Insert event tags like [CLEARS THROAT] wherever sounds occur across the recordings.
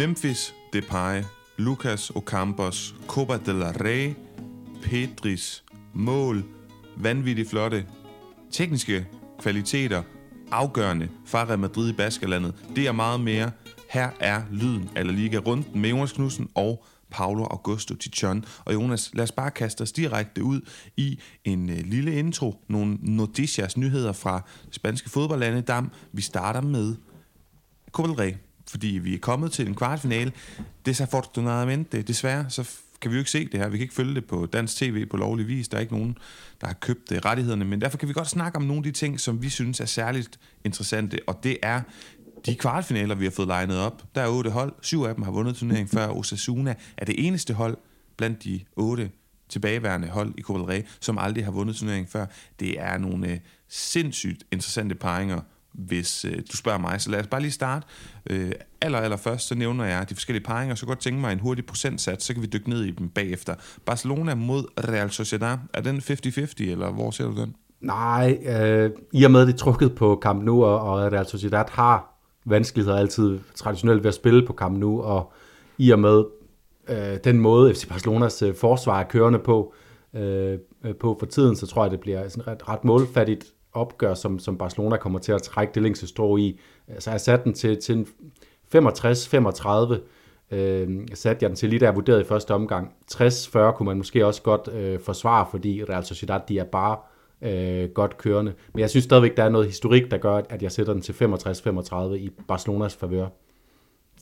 Memphis Depay, Lucas Ocampos, Copa del Rey, Pedris, mål, vanvittigt flotte, tekniske kvaliteter, afgørende fra Real Madrid i Baskerlandet. Det er meget mere. Her er lyden af La Liga rundt med Jonas Knudsen og Paulo Augusto Tichon. Og Jonas, lad os bare kaste os direkte ud i en øh, lille intro. Nogle noticias, nyheder fra det spanske fodboldlande Dam. Vi starter med Copa del Rey, fordi vi er kommet til en kvartfinale. Desafortunadamente, desværre, så kan vi jo ikke se det her. Vi kan ikke følge det på dansk tv på lovlig vis. Der er ikke nogen, der har købt uh, rettighederne. Men derfor kan vi godt snakke om nogle af de ting, som vi synes er særligt interessante. Og det er de kvartfinaler, vi har fået legnet op. Der er otte hold. Syv af dem har vundet turneringen før. Osasuna er det eneste hold blandt de otte tilbageværende hold i Copa del Rey, som aldrig har vundet turneringen før. Det er nogle uh, sindssygt interessante paringer, hvis øh, du spørger mig. Så lad os bare lige starte. Øh, aller, aller først, så nævner jeg de forskellige paringer, så godt tænke mig en hurtig procentsats, så kan vi dykke ned i dem bagefter. Barcelona mod Real Sociedad, er den 50-50, eller hvor ser du den? Nej, øh, i og med det trukket på Camp Nou, og, og Real Sociedad har vanskeligheder altid traditionelt ved at spille på Camp Nou, og i og med øh, den måde FC Barcelonas øh, forsvar er kørende på, øh, øh, på for tiden, så tror jeg, det bliver sådan ret, ret målfattigt opgør, som, som Barcelona kommer til at trække det længste strå i. Så jeg satte den til, til 65-35, øh, satte jeg den til lige der jeg vurderede i første omgang. 60-40 kunne man måske også godt øh, forsvare, fordi Real Sociedad de er bare øh, godt kørende. Men jeg synes stadigvæk, der er noget historik, der gør, at jeg sætter den til 65-35 i Barcelonas favør.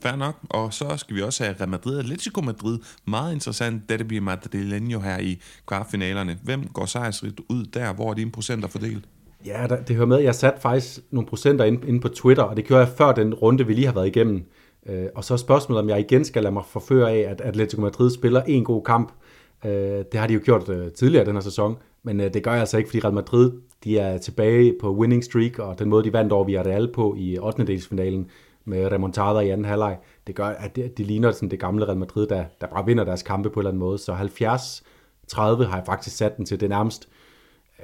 Fair nok. Og så skal vi også have Real Madrid Atletico Madrid. Meget interessant, det bliver madrileño her i kvartfinalerne. Hvem går sejrsrigt ud der? Hvor er dine procenter fordelt? Ja, det hører med. Jeg satte faktisk nogle procenter ind, inde på Twitter, og det gjorde jeg før den runde, vi lige har været igennem. Øh, og så er spørgsmålet, om jeg igen skal lade mig forføre af, at Atletico Madrid spiller en god kamp. Øh, det har de jo gjort øh, tidligere den her sæson, men øh, det gør jeg altså ikke, fordi Real Madrid de er tilbage på winning streak, og den måde, de vandt over Villarreal på i 8. delsfinalen med remontada i anden halvleg, det gør, at de, de ligner sådan det gamle Real Madrid, der, der bare vinder deres kampe på en eller anden måde. Så 70-30 har jeg faktisk sat den til det nærmest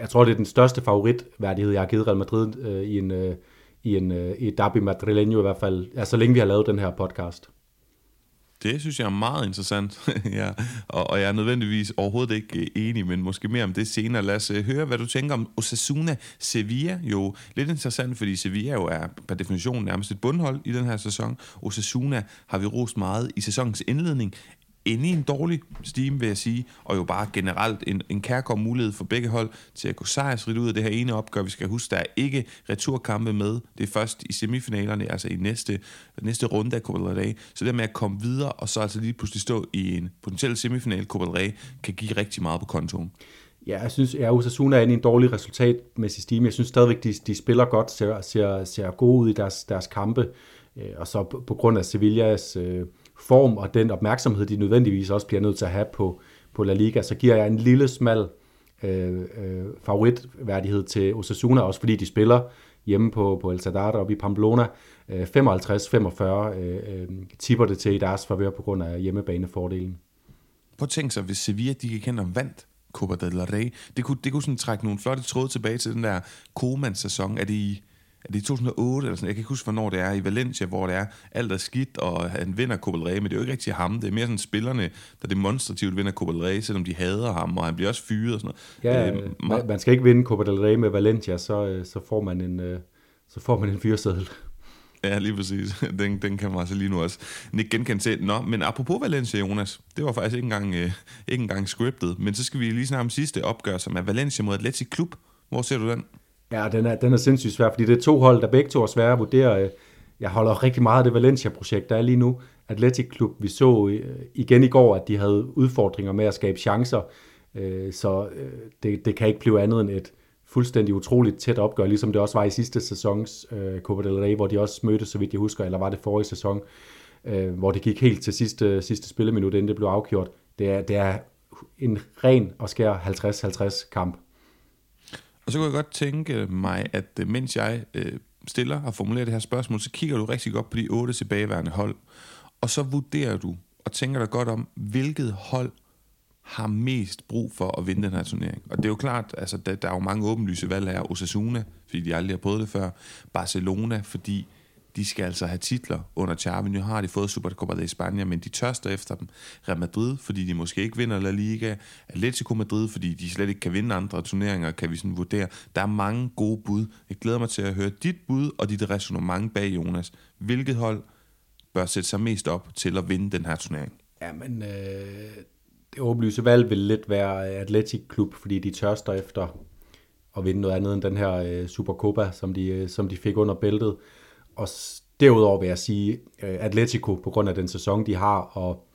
jeg tror, det er den største favoritværdighed, jeg har givet Real Madrid øh, i en, øh, i en øh, i derby madrileño i hvert fald, ja, så længe vi har lavet den her podcast. Det synes jeg er meget interessant, [LAUGHS] ja. og, og jeg er nødvendigvis overhovedet ikke øh, enig, men måske mere om det senere. Lad os øh, høre, hvad du tænker om Osasuna Sevilla. Jo, lidt interessant, fordi Sevilla jo er per definition nærmest et bundhold i den her sæson. Osasuna har vi rost meget i sæsonens indledning inde i en dårlig steam, vil jeg sige, og jo bare generelt en, en kærkom mulighed for begge hold til at gå sejrsrigt ud af det her ene opgør. Vi skal huske, der er ikke returkampe med. Det er først i semifinalerne, altså i næste, næste runde af Copa del Rey. Så det med at komme videre, og så altså lige pludselig stå i en potentiel semifinal Copa del Rey, kan give rigtig meget på kontoen. Ja, jeg synes, at Osasuna er inde i en dårlig resultatmæssig steam. Jeg synes stadigvæk, de, de spiller godt, ser, ser, ser gode ud i deres, deres kampe. Øh, og så på, på grund af Sevillas... Øh, form og den opmærksomhed, de nødvendigvis også bliver nødt til at have på, på La Liga, så giver jeg en lille smal øh, øh, favoritværdighed til Osasuna, også fordi de spiller hjemme på, på El Sadar oppe i Pamplona. Øh, 55-45 øh, øh, tipper det til i deres favør på grund af hjemmebanefordelen. Prøv at tænke sig, hvis Sevilla de gik hen og vandt Copa del Rey, det kunne, det kunne sådan trække nogle flotte tråde tilbage til den der Koeman-sæson. Er det i er det i 2008 eller sådan, jeg kan ikke huske, hvornår det er, i Valencia, hvor det er, alt er skidt, og han vinder Copa del Rey, men det er jo ikke rigtig ham, det er mere sådan spillerne, der demonstrativt vinder Copa del Rey, selvom de hader ham, og han bliver også fyret og sådan noget. Ja, øh, man, man, skal ikke vinde Copa del Rey med Valencia, så, øh, så får man en, øh, så får man en fyreseddel. Ja, lige præcis. [LAUGHS] Den, den kan man altså lige nu også ikke genkende til. Nå, men apropos Valencia, Jonas, det var faktisk ikke engang, øh, ikke engang scriptet, men så skal vi lige snakke om sidste opgør, som er Valencia mod Atletic Klub. Hvor ser du den? Ja, den er, den er sindssygt svær, fordi det er to hold, der begge to er svære at vurdere. Jeg holder rigtig meget af det Valencia-projekt, der er lige nu. Atletic Klub, vi så øh, igen i går, at de havde udfordringer med at skabe chancer, øh, så øh, det, det kan ikke blive andet end et fuldstændig utroligt tæt opgør, ligesom det også var i sidste sæsons Copa del Rey, hvor de også mødte, så vidt jeg husker, eller var det forrige sæson, hvor det gik helt til sidste, sidste spilleminut, inden det blev afgjort. Det er, det er en ren og skær 50-50 kamp. Og så kunne jeg godt tænke mig, at øh, mens jeg øh, stiller og formulerer det her spørgsmål, så kigger du rigtig godt på de otte tilbageværende hold, og så vurderer du og tænker dig godt om, hvilket hold har mest brug for at vinde den her turnering. Og det er jo klart, altså der, der er jo mange åbenlyse valg her. Osasuna, fordi de aldrig har prøvet det før. Barcelona, fordi de skal altså have titler under Xavi. Nu har de fået Supercopa de España, men de tørster efter dem. Real Madrid, fordi de måske ikke vinder La Liga. Atletico Madrid, fordi de slet ikke kan vinde andre turneringer, kan vi sådan vurdere. Der er mange gode bud. Jeg glæder mig til at høre dit bud og dit resonemang bag, Jonas. Hvilket hold bør sætte sig mest op til at vinde den her turnering? Ja, men øh, det åbenlyse valg vil lidt være øh, Atletic Klub, fordi de tørster efter at vinde noget andet end den her øh, Supercopa, som de, øh, som de fik under bæltet. Og derudover vil jeg sige øh, Atletico på grund af den sæson, de har, og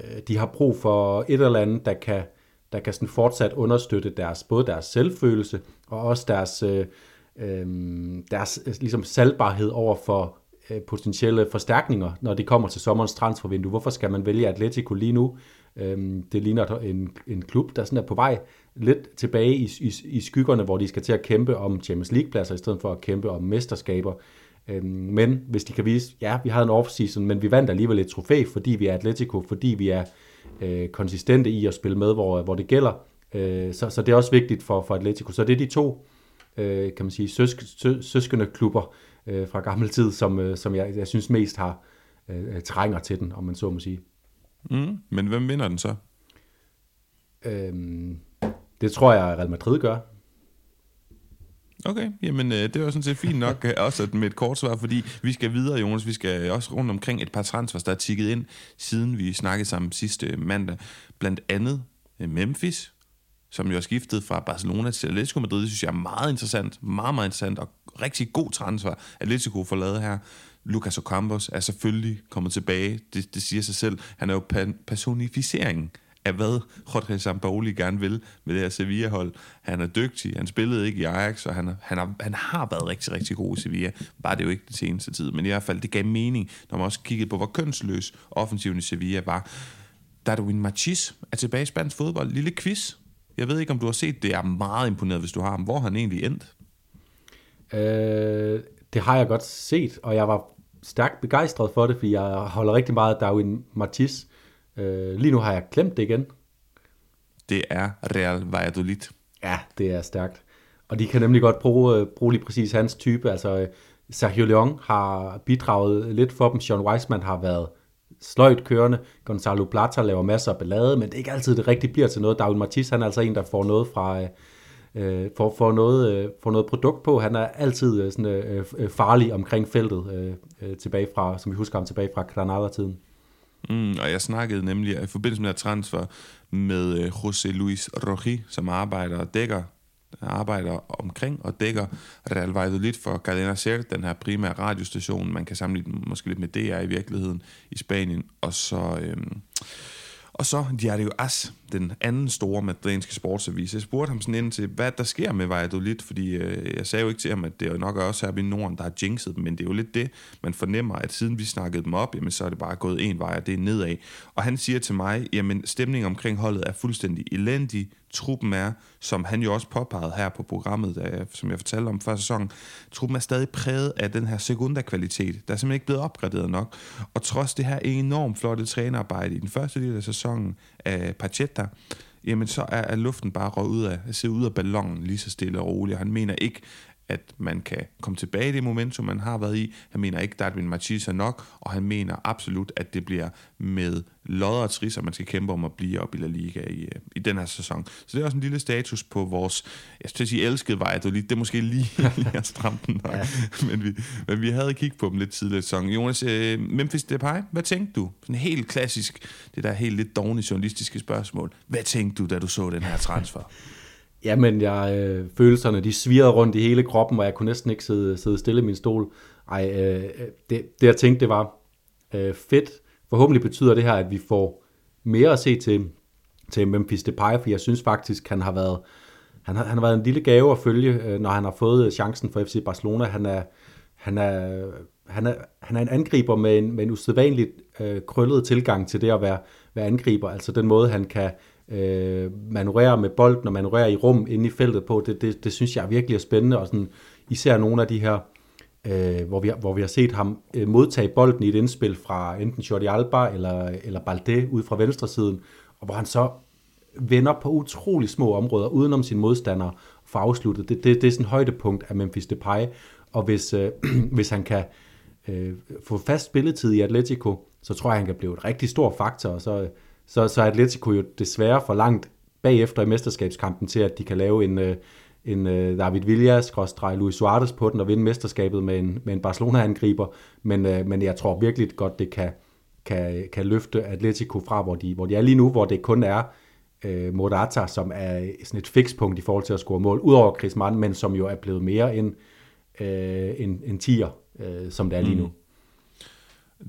øh, de har brug for et eller andet, der kan, der kan sådan fortsat understøtte deres, både deres selvfølelse og også deres, øh, øh, deres øh, ligesom salgbarhed over for øh, potentielle forstærkninger, når det kommer til sommerens transfervindue. Hvorfor skal man vælge Atletico lige nu? Øh, det ligner en, en klub, der sådan er på vej lidt tilbage i, i, i skyggerne, hvor de skal til at kæmpe om Champions League-pladser, i stedet for at kæmpe om mesterskaber. Øhm, men hvis de kan vise, ja, vi havde en off-season, men vi vandt alligevel et trofæ, fordi vi er Atletico, fordi vi er øh, konsistente i at spille med, hvor, hvor det gælder. Øh, så, så det er også vigtigt for, for Atletico. Så det er de to, øh, kan man sige, søsk, sø, søskende klubber øh, fra gammel tid, som, øh, som jeg, jeg synes mest har øh, trænger til den, om man så må sige. Mm, men hvem vinder den så? Øhm, det tror jeg, Real Madrid gør. Okay, jamen øh, det var sådan set fint nok [LAUGHS] øh, også med et kort svar, fordi vi skal videre, Jonas. Vi skal også rundt omkring et par transfers, der er tikket ind, siden vi snakkede sammen sidste mandag. Blandt andet øh, Memphis, som jo har skiftet fra Barcelona til Atletico Madrid. Det synes jeg er meget interessant, meget, meget interessant og rigtig god transfer. Atletico får lavet her. Lucas Ocampos er selvfølgelig kommet tilbage. Det, det siger sig selv. Han er jo personificeringen af hvad Jorge Sampaoli gerne vil med det her Sevilla-hold. Han er dygtig, han spillede ikke i Ajax, og han, han, har, han har været rigtig, rigtig god i Sevilla. Bare det jo ikke den seneste tid, men i hvert fald, det gav mening, når man også kiggede på, hvor kønsløs offensiven i Sevilla var. Darwin Machis er tilbage i spansk fodbold. Lille quiz. Jeg ved ikke, om du har set det. Jeg er meget imponeret, hvis du har ham. Hvor han egentlig endt? Øh, det har jeg godt set, og jeg var stærkt begejstret for det, fordi jeg holder rigtig meget af Darwin Machis. Øh, lige nu har jeg glemt det igen. Det er Real Valladolid. Ja, det er stærkt. Og de kan nemlig godt bruge, øh, bruge lige præcis hans type. Altså, øh, Sergio Leon har bidraget lidt for dem. Sean Weisman har været sløjt kørende. Gonzalo Plata laver masser af ballade, men det er ikke altid, det rigtigt bliver til noget. David Martis, han er altså en, der får noget fra... Øh, får, får, noget, øh, får noget produkt på. Han er altid øh, sådan, øh, farlig omkring feltet, øh, tilbage fra, som vi husker ham tilbage fra Granada-tiden. Mm, og jeg snakkede nemlig i forbindelse med at transfer med øh, José Luis Rogi, som arbejder og dækker arbejder omkring og dækker Real Valladolid for Cadena Ser, den her primære radiostation, man kan sammenligne måske lidt med DR i virkeligheden i Spanien, og så øhm, og så Diario As, den anden store madrilenske sportsavis. Jeg spurgte ham sådan ind til, hvad der sker med Valladolid, fordi øh, jeg sagde jo ikke til ham, at det er nok også her i Norden, der har jinxet dem, men det er jo lidt det, man fornemmer, at siden vi snakkede dem op, jamen så er det bare gået en vej, og det er nedad. Og han siger til mig, jamen stemningen omkring holdet er fuldstændig elendig, truppen er, som han jo også påpegede her på programmet, der, som jeg fortalte om før sæsonen, truppen er stadig præget af den her sekundakvalitet, Der er simpelthen ikke blevet opgraderet nok. Og trods det her enormt flotte trænerarbejde i den første del af sæsonen af Pachetta, jamen så er, er luften bare røget ud af, ser ud af ballonen lige så stille og roligt. Han mener ikke, at man kan komme tilbage i det momentum, man har været i. Han mener ikke, at Darwin Machis er nok, og han mener absolut, at det bliver med lodder og trisser, man skal kæmpe om at blive op i La Liga i, øh, i den her sæson. Så det er også en lille status på vores, jeg skal sige elskede vej, det er måske lige, [LAUGHS] lige at stramme den nok, ja. men, vi, men vi havde kigget på dem lidt tidligere i sæsonen. Jonas, uh, Memphis Depay, hvad tænkte du? Sådan helt klassisk, det der helt lidt dogne journalistiske spørgsmål. Hvad tænkte du, da du så den her transfer? [LAUGHS] Jamen, jeg, øh, følelserne, de svirrede rundt i hele kroppen, og jeg kunne næsten ikke sidde, sidde stille i min stol. Ej, øh, det, det jeg tænkte, det var øh, fedt. Forhåbentlig betyder det her, at vi får mere at se til, til Memphis Depay, for jeg synes faktisk, han har været, han har, han har været en lille gave at følge, øh, når han har fået øh, chancen for FC Barcelona. Han er, han er, han er, han er en angriber med en, med en usædvanligt øh, krøllet tilgang til det at være, være angriber. Altså den måde, han kan øh, manøvrere med bolden og manøvrere i rum inde i feltet på, det, det, det synes jeg virkelig er spændende, og sådan, især nogle af de her, øh, hvor, vi, hvor vi har set ham øh, modtage bolden i et indspil fra enten Jordi Alba eller, eller Balde ud fra venstre siden, og hvor han så vender på utrolig små områder udenom sin modstander for afsluttet. Det, det, det er sådan et højdepunkt af Memphis Depay, og hvis, øh, [CLEARS THROAT] hvis han kan øh, få fast spilletid i Atletico, så tror jeg, han kan blive et rigtig stor faktor, og så, så, så er Atletico jo desværre for langt bagefter i mesterskabskampen til, at de kan lave en, øh, en øh, David Villas, Luis Suarez på den og vinde mesterskabet med en, med en Barcelona-angriber, men, øh, men jeg tror virkelig godt, det kan, kan, kan løfte Atletico fra, hvor de, hvor de er lige nu, hvor det kun er øh, Morata, som er sådan et fikspunkt i forhold til at score mål, udover Chris Mann, men som jo er blevet mere end øh, en, en tier, øh, som det er lige nu. Mm.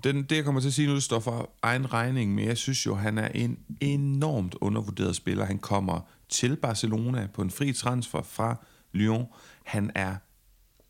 Den, det, jeg kommer til at sige nu, det står for egen regning, men jeg synes jo, han er en enormt undervurderet spiller. Han kommer til Barcelona på en fri transfer fra Lyon. Han er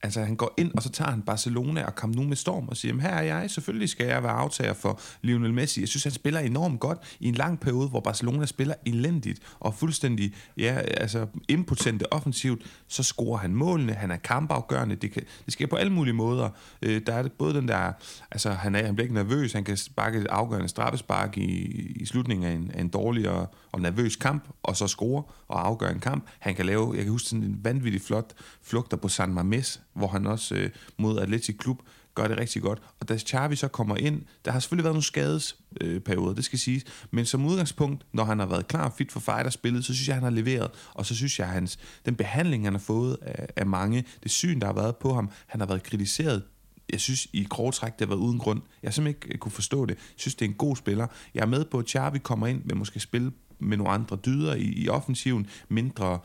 Altså han går ind, og så tager han Barcelona og kommer nu med storm og siger, her er jeg, selvfølgelig skal jeg være aftager for Lionel Messi. Jeg synes, han spiller enormt godt i en lang periode, hvor Barcelona spiller elendigt og fuldstændig ja, altså impotente offensivt. Så scorer han målene, han er kampafgørende, det, kan, det sker på alle mulige måder. Øh, der er både den der, altså han, er, han bliver ikke nervøs, han kan sparke et afgørende straffespark i, i slutningen af en, af en dårlig og, og nervøs kamp, og så score og afgøre en kamp. Han kan lave, jeg kan huske sådan en vanvittig flot flugter på San Mames, hvor han også øh, mod Atletic Klub gør det rigtig godt. Og da Xavi så kommer ind, der har selvfølgelig været nogle skadesperioder, øh, det skal siges, men som udgangspunkt, når han har været klar fit for fighter spillet, så synes jeg, han har leveret, og så synes jeg, hans, den behandling, han har fået af, af mange, det syn, der har været på ham, han har været kritiseret jeg synes i grove træk, det har været uden grund. Jeg simpelthen ikke øh, kunne forstå det. Jeg synes, det er en god spiller. Jeg er med på, at Xavi kommer ind, men måske spille med nogle andre dyder i, i offensiven, mindre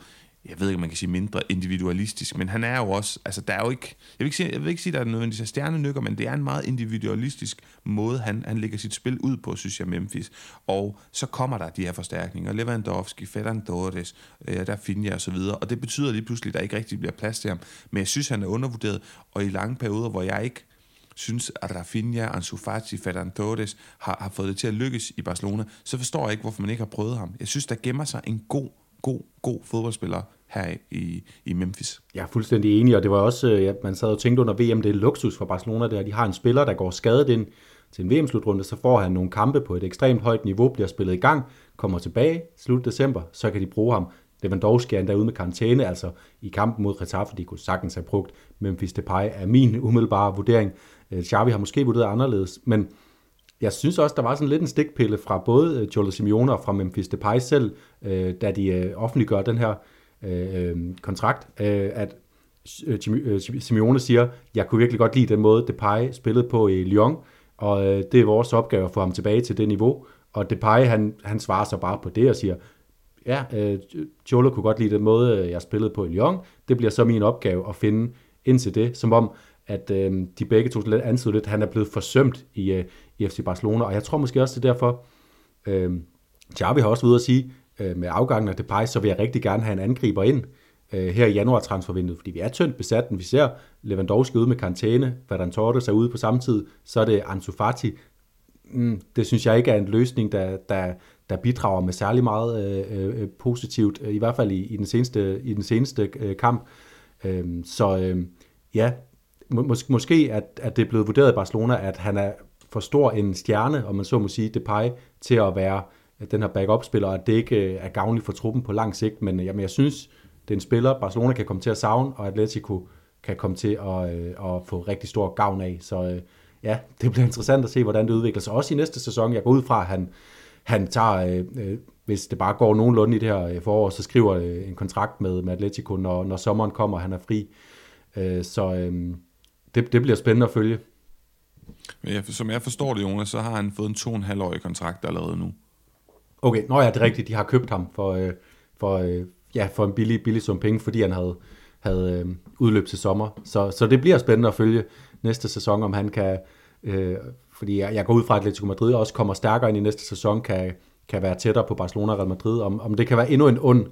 jeg ved ikke, om man kan sige mindre individualistisk, men han er jo også, altså der er jo ikke, jeg vil ikke sige, jeg vil ikke sige der er nødvendigvis af stjernenykker, men det er en meget individualistisk måde, han, han lægger sit spil ud på, synes jeg, Memphis. Og så kommer der de her forstærkninger, Lewandowski, Ferran Torres, øh, der finder jeg og så videre, og det betyder lige pludselig, at der ikke rigtig bliver plads til ham. Men jeg synes, han er undervurderet, og i lange perioder, hvor jeg ikke synes, at Rafinha, Ansu Fati, Ferran Torres har, har fået det til at lykkes i Barcelona, så forstår jeg ikke, hvorfor man ikke har prøvet ham. Jeg synes, der gemmer sig en god god, god fodboldspiller her i, i Memphis. Jeg er fuldstændig enig, og det var også, øh, ja, man sad og tænkte under VM, det er luksus for Barcelona, der de har en spiller, der går skadet ind til en VM-slutrunde, så får han nogle kampe på et ekstremt højt niveau, bliver spillet i gang, kommer tilbage slut december, så kan de bruge ham. Lewandowski er endda ude med karantæne, altså i kampen mod Getafe, de kunne sagtens have brugt Memphis Depay, er min umiddelbare vurdering. Øh, Xavi har måske vurderet anderledes, men jeg synes også, der var sådan lidt en stikpille fra både øh, Cholo Simeone og fra Memphis Depay selv, da de offentliggør den her Øh, øh, kontrakt, øh, at øh, øh, Simeone siger, jeg kunne virkelig godt lide den måde, Depay spillede på i Lyon, og øh, det er vores opgave at få ham tilbage til det niveau. Og Depay, han, han svarer så bare på det og siger, ja, øh, Cholo kunne godt lide den måde, jeg spillede på i Lyon. Det bliver så min opgave at finde ind til det, som om, at øh, de begge to lidt lidt, at han er blevet forsømt i, øh, i FC Barcelona, og jeg tror måske også, det er derfor, øh, Xavi har også ude at sige, øh, med afgangen af Depay, så vil jeg rigtig gerne have en angriber ind øh, her i januar transfervinduet, fordi vi er tyndt besat, vi ser Lewandowski ude med karantæne, Ferran Torres er ude på samme tid, så er det Ansu Fati. Mm, det synes jeg ikke er en løsning, der, der, der bidrager med særlig meget øh, øh, øh positivt, i hvert fald i, i den seneste, i den seneste øh, kamp. Øh, så øh, ja, mås- måske at, at det er blevet vurderet i Barcelona, at han er for stor en stjerne, om man så må sige, Depay, til at være den her backup-spiller, at det ikke øh, er gavnligt for truppen på lang sigt, men øh, jamen, jeg synes, det er en spiller, Barcelona kan komme til at savne, og Atletico kan komme til at, øh, at få rigtig stor gavn af. Så øh, ja, det bliver interessant at se, hvordan det udvikler sig. Også i næste sæson. Jeg går ud fra, at han, han tager, øh, øh hvis det bare går nogenlunde i det her forår, så skriver en kontrakt med, med Atletico, når, når sommeren kommer, og han er fri. Øh, så øh, det, det bliver spændende at følge. Ja, som jeg forstår det, Jonas, så har han fået en to og en halv årig kontrakt allerede nu. Okay, nå ja, det er rigtigt. De har købt ham for, øh, for, øh, ja, for en billig, billig sum penge, fordi han havde, havde øh, udløb til sommer. Så, så det bliver spændende at følge næste sæson, om han kan... Øh, fordi jeg, jeg går ud fra, at Atletico Madrid også kommer stærkere ind i næste sæson, kan, kan være tættere på Barcelona og Real Madrid. Om, om det kan være endnu en ond,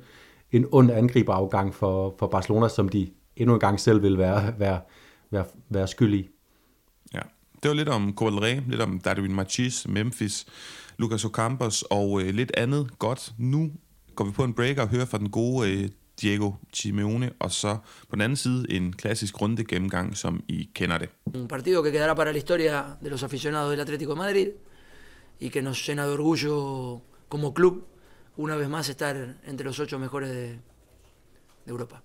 en ond angriberafgang for, for Barcelona, som de endnu en gang selv vil være, være, være, være skyld i. Ja, det var lidt om Covalre, lidt om Darwin Machis, Memphis, Lucas Ocampos og øh, lidt andet godt. Nu går vi på en break og hører fra den gode øh, Diego Simeone, og så på den anden side en klassisk runde gennemgang, som I kender det. Un partido que quedará para la historia de los aficionados del Atlético de Madrid y que nos llena de orgullo como club una vez más estar entre los ocho mejores de, de Europa.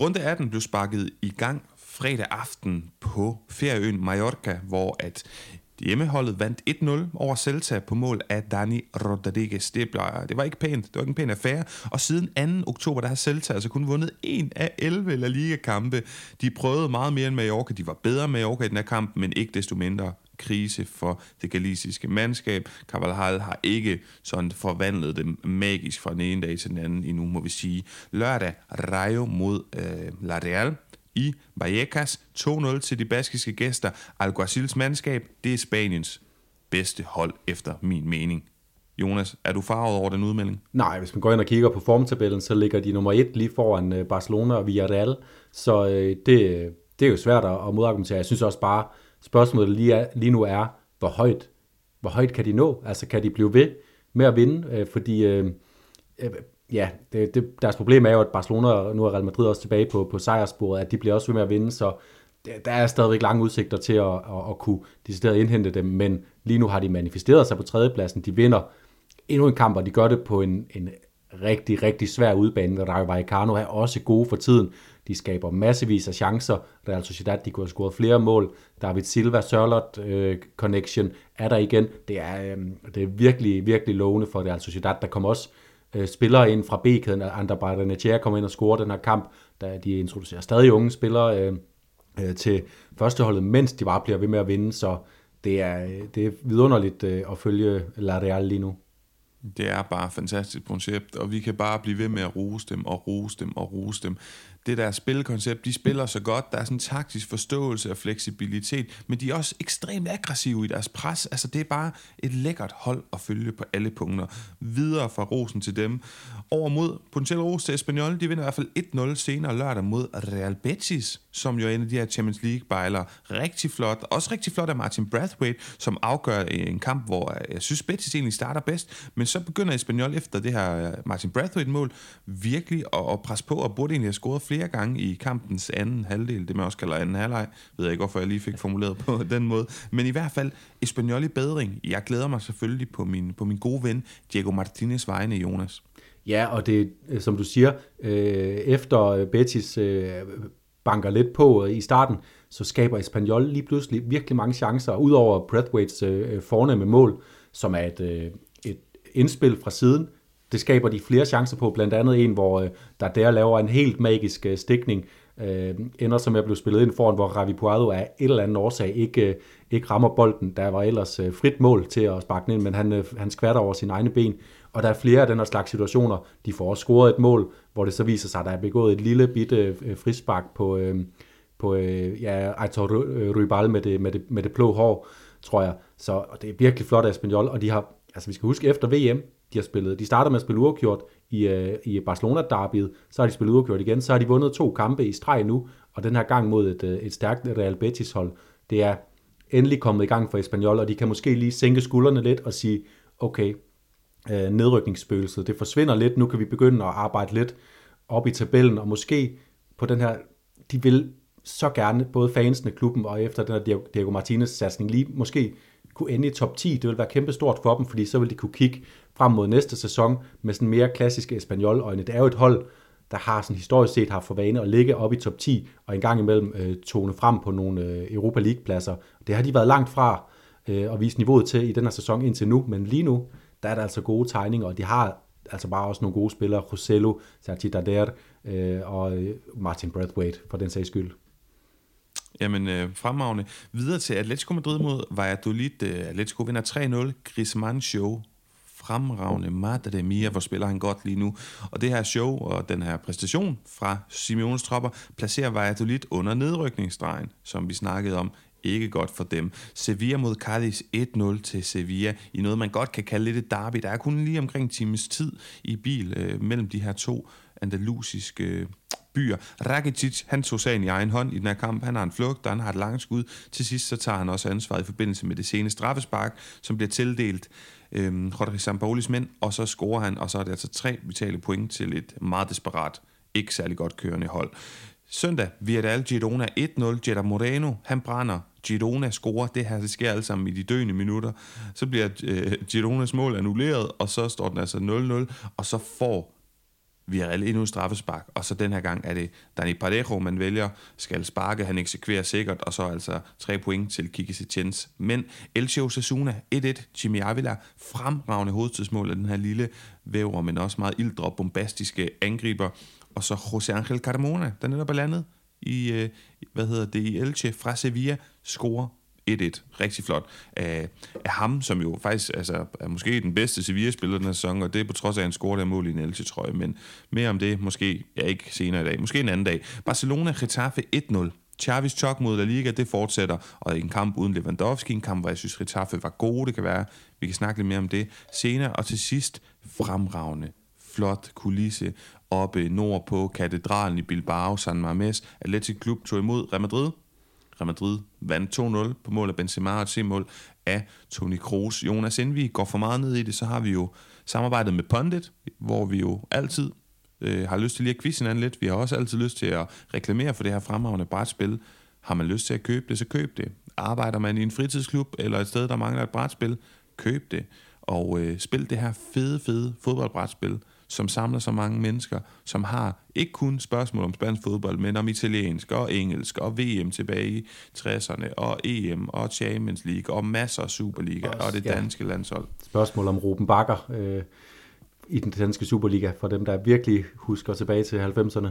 Runde 18 blev sparket i gang fredag aften på ferieøen Mallorca, hvor at hjemmeholdet vandt 1-0 over Celta på mål af Dani Rodriguez. Det, blev, det var ikke pænt, det var ikke en pæn affære. Og siden 2. oktober, der har Celta altså kun vundet en af 11 La Liga-kampe. De prøvede meget mere end Mallorca, de var bedre end Mallorca i den her kamp, men ikke desto mindre krise for det galiciske mandskab. Carvalhal har ikke sådan forvandlet det magisk fra den ene dag til den anden endnu, må vi sige. Lørdag, Rayo mod øh, La Real i Vallecas. 2-0 til de baskiske gæster. Alguacils mandskab, det er Spaniens bedste hold, efter min mening. Jonas, er du farvet over den udmelding? Nej, hvis man går ind og kigger på formtabellen, så ligger de nummer et lige foran øh, Barcelona og Villarreal. Så øh, det, det er jo svært at modargumentere. Jeg synes også bare, spørgsmålet lige, er, lige nu er, hvor højt, hvor højt kan de nå? Altså kan de blive ved med at vinde? Øh, fordi øh, ja, det, det, deres problem er jo, at Barcelona og nu er Real Madrid også tilbage på, på sejrsporet, at de bliver også ved med at vinde, så der er stadigvæk lange udsigter til at, at, at kunne decideret indhente dem, men lige nu har de manifesteret sig på tredjepladsen. De vinder endnu en kamp, og de gør det på en, en rigtig, rigtig svær udbane. Rayo Vallecano er også gode for tiden. De skaber massevis af chancer. Real Sociedad, de kunne have scoret flere mål. David Silva, Sørlot øh, connection er der igen. Det er, øh, det er virkelig, virkelig lovende for Real Sociedad. Der kommer også øh, Øh, spillere ind fra B-kæden. Ander Barrenetjera kommer ind og scorer den her kamp, da de introducerer stadig unge spillere øh, øh, til førsteholdet, mens de bare bliver ved med at vinde, så det er, øh, det er vidunderligt øh, at følge La Real lige nu. Det er bare et fantastisk koncept, og vi kan bare blive ved med at rose dem og rose dem og rose dem det der spilkoncept, de spiller så godt, der er sådan en taktisk forståelse og fleksibilitet, men de er også ekstremt aggressive i deres pres. Altså det er bare et lækkert hold at følge på alle punkter. Videre fra rosen til dem. Over mod potentielt ros til Espanyol, de vinder i hvert fald 1-0 senere lørdag mod Real Betis, som jo er en af de her Champions League-bejlere. Rigtig flot. Også rigtig flot af Martin Brathwaite, som afgør en kamp, hvor jeg synes Betis egentlig starter bedst, men så begynder Espanyol efter det her øh, Martin Brathwaite-mål virkelig at, at presse på, og burde egentlig have scoret flere gange i kampens anden halvdel, det man også kalder anden halvleg. Ved jeg ikke, hvorfor jeg lige fik formuleret på [LAUGHS] den måde. Men i hvert fald, Espanyol i bedring. Jeg glæder mig selvfølgelig på min, på min gode ven, Diego Martinez vegne, Jonas. Ja, og det, øh, som du siger, øh, efter Betis øh, banker lidt på øh, i starten, så skaber Espanyol lige pludselig virkelig mange chancer, udover Brathwaites øh, øh, fornemme mål, som er et, øh, et indspil fra siden, det skaber de flere chancer på, blandt andet en, hvor øh, der der laver en helt magisk øh, stikning, øh, ender som jeg blev spillet ind foran, hvor Ravi Puado af et eller andet årsag ikke, øh, ikke rammer bolden. Der var ellers øh, frit mål til at sparke den ind, men han, øh, han skvatter over sine egne ben. Og der er flere af den her slags situationer. De får også scoret et mål, hvor det så viser sig, at der er begået et lille bitte øh, frispark på, øh, på øh, ja, Aitor øh, Rybal med det, med, det, med det blå hår, tror jeg. Så og det er virkelig flot af Espanyol, og de har, altså vi skal huske, efter VM, de har spillet. De starter med at spille uafgjort i, øh, i Barcelona derbyet, så har de spillet uafgjort igen, så har de vundet to kampe i streg nu, og den her gang mod et, øh, et stærkt Real Betis hold. Det er endelig kommet i gang for Espanyol, og de kan måske lige sænke skuldrene lidt og sige, okay, uh, nedrykningsspøgelset, det forsvinder lidt, nu kan vi begynde at arbejde lidt op i tabellen, og måske på den her, de vil så gerne, både fansene, klubben og efter den her Diego Martinez satsning, lige måske kunne ende i top 10. Det vil være kæmpestort for dem, fordi så vil de kunne kigge frem mod næste sæson med sådan mere klassiske Espanyol-øjne. Det er jo et hold, der har sådan historisk set haft for vane at ligge op i top 10 og en gang imellem øh, tone frem på nogle øh, Europa League-pladser. Det har de været langt fra øh, at vise niveauet til i den her sæson indtil nu, men lige nu, der er der altså gode tegninger, og de har altså bare også nogle gode spillere, Rosello, Sergi Dader øh, og øh, Martin Brathwaite for den sags skyld. Jamen, øh, fremragende. Videre til Atletico Madrid mod Valladolid. Øh, Atletico vinder 3-0. Griezmann show fremragende Madre Mia, hvor spiller han godt lige nu. Og det her show og den her præstation fra Simeones tropper placerer Valladolid under nedrykningsstregen, som vi snakkede om ikke godt for dem. Sevilla mod Cadiz 1-0 til Sevilla i noget, man godt kan kalde lidt et derby. Der er kun lige omkring en times tid i bil øh, mellem de her to andalusiske øh, byer. Rakitic, han tog sagen i egen hånd i den her kamp. Han har en flugt, og han har et langt skud. Til sidst så tager han også ansvaret i forbindelse med det seneste straffespark, som bliver tildelt øh, Rodri Sampaolis mænd, og så scorer han, og så er det altså tre vitale point til et meget desperat, ikke særlig godt kørende hold. Søndag, Villarreal Girona 1-0. Jetta Moreno, han brænder. Girona scorer. Det her det sker alle sammen i de døende minutter. Så bliver øh, Gironas mål annulleret, og så står den altså 0-0, og så får Villarreal endnu straffespark, og så den her gang er det Dani Parejo, man vælger, skal sparke, han eksekverer sikkert, og så altså tre point til Kiki Setiens. Men Elche Osasuna 1-1, Jimmy Avila, fremragende hovedtidsmål af den her lille væver, men også meget ildre og bombastiske angriber, og så José Angel Carmona, der netop er landet i, øh, hvad hedder det, i Elche fra Sevilla, scorer 1-1. Rigtig flot. Af, af ham, som jo faktisk altså, er måske den bedste Sevilla-spiller den her sæson, og det er på trods af, at han scorer der mål i en Elche-trøje. Men mere om det måske, ja ikke senere i dag, måske en anden dag. Barcelona Getafe 1-0. Chavis chok mod La Liga, det fortsætter, og en kamp uden Lewandowski, en kamp, hvor jeg synes, Getafe var gode, det kan være, vi kan snakke lidt mere om det senere, og til sidst, fremragende, flot kulisse oppe nord på katedralen i Bilbao, San Mamés. Atletic Klub tog imod Real Madrid, Real Madrid vandt 2-0 på mål af Benzema og et mål af Toni Kroos. Jonas, inden vi går for meget ned i det, så har vi jo samarbejdet med Pondit, hvor vi jo altid øh, har lyst til lige at quizze hinanden lidt. Vi har også altid lyst til at reklamere for det her fremragende brætspil. Har man lyst til at købe det, så køb det. Arbejder man i en fritidsklub eller et sted, der mangler et brætspil, køb det. Og øh, spil det her fede, fede fodboldbrætspil som samler så mange mennesker, som har ikke kun spørgsmål om spansk fodbold, men om italiensk og engelsk og VM tilbage i 60'erne og EM og Champions League og masser af Superliga Også, og det danske ja. landshold. Spørgsmål om Ruben Bakker øh, i den danske Superliga, for dem, der virkelig husker tilbage til 90'erne.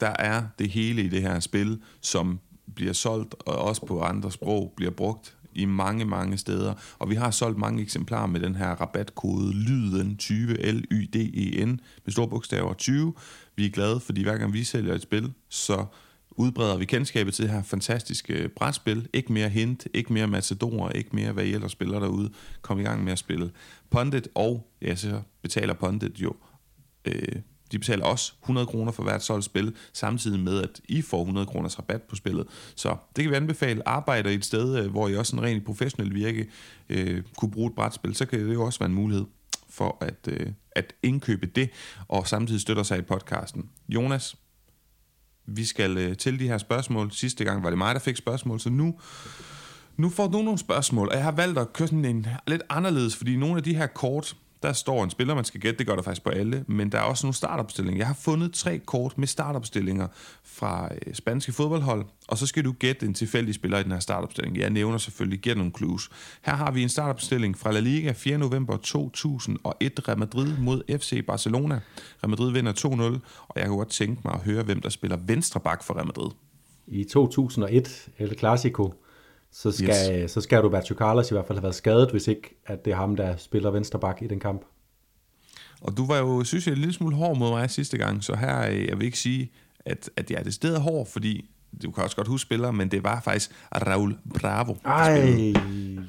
Der er det hele i det her spil, som bliver solgt, og også på andre sprog bliver brugt i mange, mange steder. Og vi har solgt mange eksemplarer med den her rabatkode LYDEN 20 l y d e n med store bogstaver 20. Vi er glade, fordi hver gang vi sælger et spil, så udbreder vi kendskabet til det her fantastiske brætspil. Ikke mere hint, ikke mere matador, ikke mere hvad I ellers spiller derude. Kom i gang med at spille Pondit, og ja, så betaler Pondit jo øh, de betaler også 100 kroner for hvert solgt spil, samtidig med, at I får 100 kroners rabat på spillet. Så det kan vi anbefale. Arbejder i et sted, øh, hvor I også en rent professionel virke øh, kunne bruge et brætspil, så kan det jo også være en mulighed for at, øh, at indkøbe det, og samtidig støtter sig i podcasten. Jonas, vi skal øh, til de her spørgsmål. Sidste gang var det mig, der fik spørgsmål, så nu, nu får du nogle spørgsmål, og jeg har valgt at køre sådan en lidt anderledes, fordi nogle af de her kort, der står en spiller, man skal gætte. Det gør der faktisk på alle. Men der er også nogle startopstillinger. Jeg har fundet tre kort med startopstillinger fra øh, spanske fodboldhold. Og så skal du gætte en tilfældig spiller i den her startopstilling. Jeg nævner selvfølgelig, giver nogle clues. Her har vi en startopstilling fra La Liga 4. november 2001. Real Madrid mod FC Barcelona. Real Madrid vinder 2-0. Og jeg kunne godt tænke mig at høre, hvem der spiller venstre bak for Real Madrid. I 2001, El Clasico, så skal, yes. så skal Roberto Carlos i hvert fald have været skadet, hvis ikke at det er ham, der spiller venstre bak i den kamp. Og du var jo, synes jeg, en lille smule hård mod mig sidste gang, så her, jeg vil ikke sige, at, at jeg er det sted hård, fordi du kan også godt huske spiller, men det var faktisk Raul Bravo, Ej,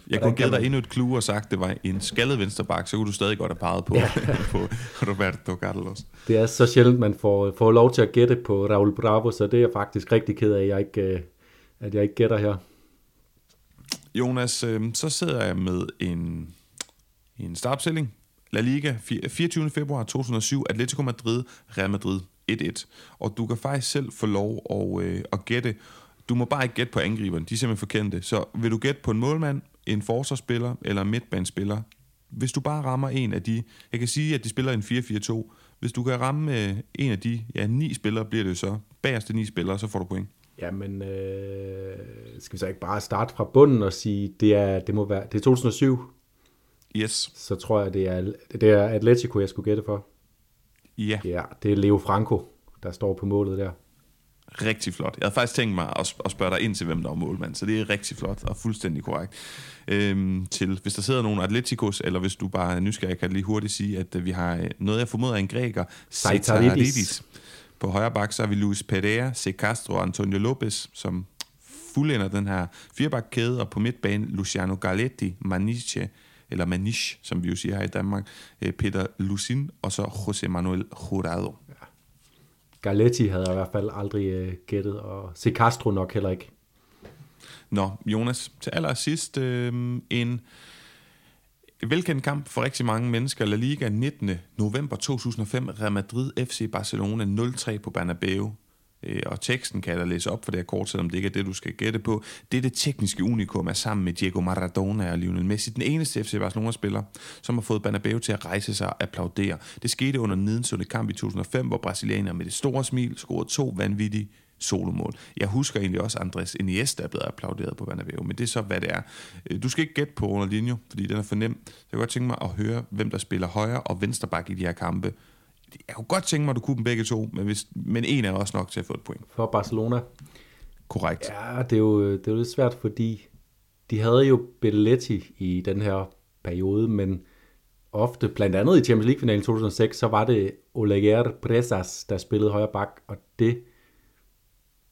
Jeg kunne give dig endnu et clue og sagt, at det var en skaldet vensterbak, så kunne du stadig godt have peget på, ja. [LAUGHS] på Roberto Carlos. Det er så sjældent, man får, får lov til at gætte på Raul Bravo, så det er jeg faktisk rigtig ked af, at jeg ikke, øh, at jeg ikke gætter her. Jonas, øh, så sidder jeg med en, en startopstilling. La Liga, 24. februar 2007, Atletico Madrid, Real Madrid 1-1. Og du kan faktisk selv få lov at, øh, at gætte. Du må bare ikke gætte på angriberen, de er simpelthen forkendte. Så vil du gætte på en målmand, en forsvarsspiller eller en midtbanespiller, hvis du bare rammer en af de, jeg kan sige, at de spiller en 4-4-2. Hvis du kan ramme øh, en af de, ja, ni spillere bliver det så, bagerste ni spillere, så får du point. Jamen, øh, skal vi så ikke bare starte fra bunden og sige, det er, det må være, det er 2007? Yes. Så tror jeg, det er, det er Atletico, jeg skulle gætte for. Ja. Ja, det er Leo Franco, der står på målet der. Rigtig flot. Jeg havde faktisk tænkt mig at, at spørge dig ind til, hvem der var målmand, så det er rigtig flot og fuldstændig korrekt. Øhm, til, hvis der sidder nogle Atleticos, eller hvis du bare er nysgerrig, kan jeg lige hurtigt sige, at vi har noget, jeg formoder er en græker, Saitaridis. På højre bak, så har vi Luis Pereira, C. Castro og Antonio Lopez, som fuldender den her firebakkæde, og på midtbanen Luciano Galetti, Maniche, eller Maniche, som vi jo siger her i Danmark, øh, Peter Lucin, og så José Manuel Jurado. Ja. Galetti havde jeg i hvert fald aldrig uh, gættet, og C. Castro nok heller ikke. Nå, Jonas, til allersidst øh, en velkendt kamp for rigtig mange mennesker. La Liga 19. november 2005. Real Madrid FC Barcelona 0-3 på Bernabeu. Øh, og teksten kan jeg da læse op for det her kort, selvom det ikke er det, du skal gætte på. Det er det tekniske unikum er sammen med Diego Maradona og Lionel Messi, den eneste FC Barcelona-spiller, som har fået Bernabeu til at rejse sig og applaudere. Det skete under nedensunde kamp i 2005, hvor brasilianere med det store smil scorede to vanvittige solomål. Jeg husker egentlig også, Andres Iniesta er blevet applauderet på Bernabeu, men det er så, hvad det er. Øh, du skal ikke gætte på Ronaldinho, fordi den er for nem. Så jeg kan godt tænke mig at høre, hvem der spiller højre og venstre bak i de her kampe. Jeg kunne godt tænke mig, at du kunne dem begge to, men, hvis, men en er også nok til at få et point. For Barcelona? Korrekt. Ja, det er jo, det er jo lidt svært, fordi de havde jo Belletti i den her periode, men ofte, blandt andet i Champions League-finalen 2006, så var det Oleguer Presas, der spillede højre bak, og det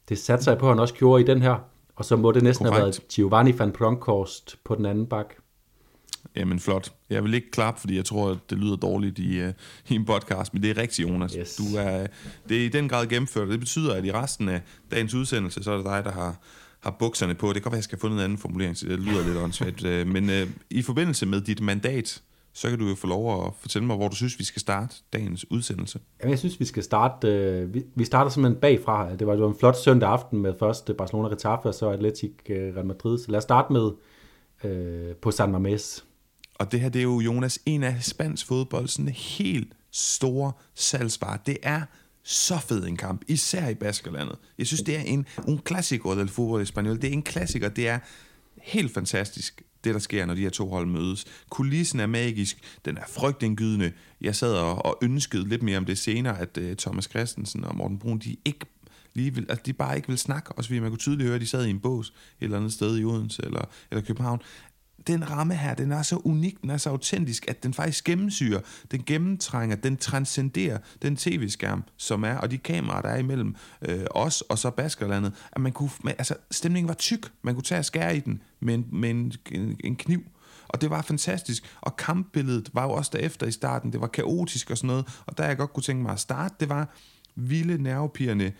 det satte sig på, at han også gjorde i den her. Og så må det næsten Korrekt. have været Giovanni van Bronckhorst på den anden bak. Jamen flot. Jeg vil ikke klappe, fordi jeg tror, det lyder dårligt i, uh, i en podcast, men det er rigtigt, Jonas. Yes. Du er, det er i den grad gennemført, det betyder, at i resten af dagens udsendelse, så er det dig, der har, har bukserne på. Det kan godt være, at jeg skal have fundet en anden formulering, så det lyder lidt åndssvagt. [LAUGHS] Øh, men uh, i forbindelse med dit mandat så kan du jo få lov at fortælle mig, hvor du synes, vi skal starte dagens udsendelse. Jamen, jeg synes, vi skal starte, øh, vi, vi starter simpelthen bagfra. Det var jo en flot søndag aften med først Barcelona Getafe og så Atletic øh, Real Madrid. Så lad os starte med øh, på San Mamés. Og det her, det er jo, Jonas, en af spansk fodbold, sådan helt store salgsvar. Det er så fed en kamp, især i Baskerlandet. Jeg synes, det er en, en klassiker del fodbold i Spanien. Det er en klassiker, det er helt fantastisk det, der sker, når de her to hold mødes. Kulissen er magisk, den er frygtindgydende. Jeg sad og, og ønskede lidt mere om det senere, at uh, Thomas Christensen og Morten Brun, de ikke lige vil, altså de bare ikke vil snakke, også fordi man kunne tydeligt høre, at de sad i en bås et eller andet sted i Odense eller, eller København den ramme her, den er så unik, den er så autentisk, at den faktisk gennemsyrer, den gennemtrænger, den transcenderer den tv-skærm, som er, og de kameraer, der er imellem øh, os og så Baskerlandet, at man kunne, altså stemningen var tyk, man kunne tage og skære i den med en, med en, en, en kniv, og det var fantastisk. Og kampbilledet var jo også derefter i starten. Det var kaotisk og sådan noget. Og der jeg godt kunne tænke mig at starte, det var vilde nervepirrende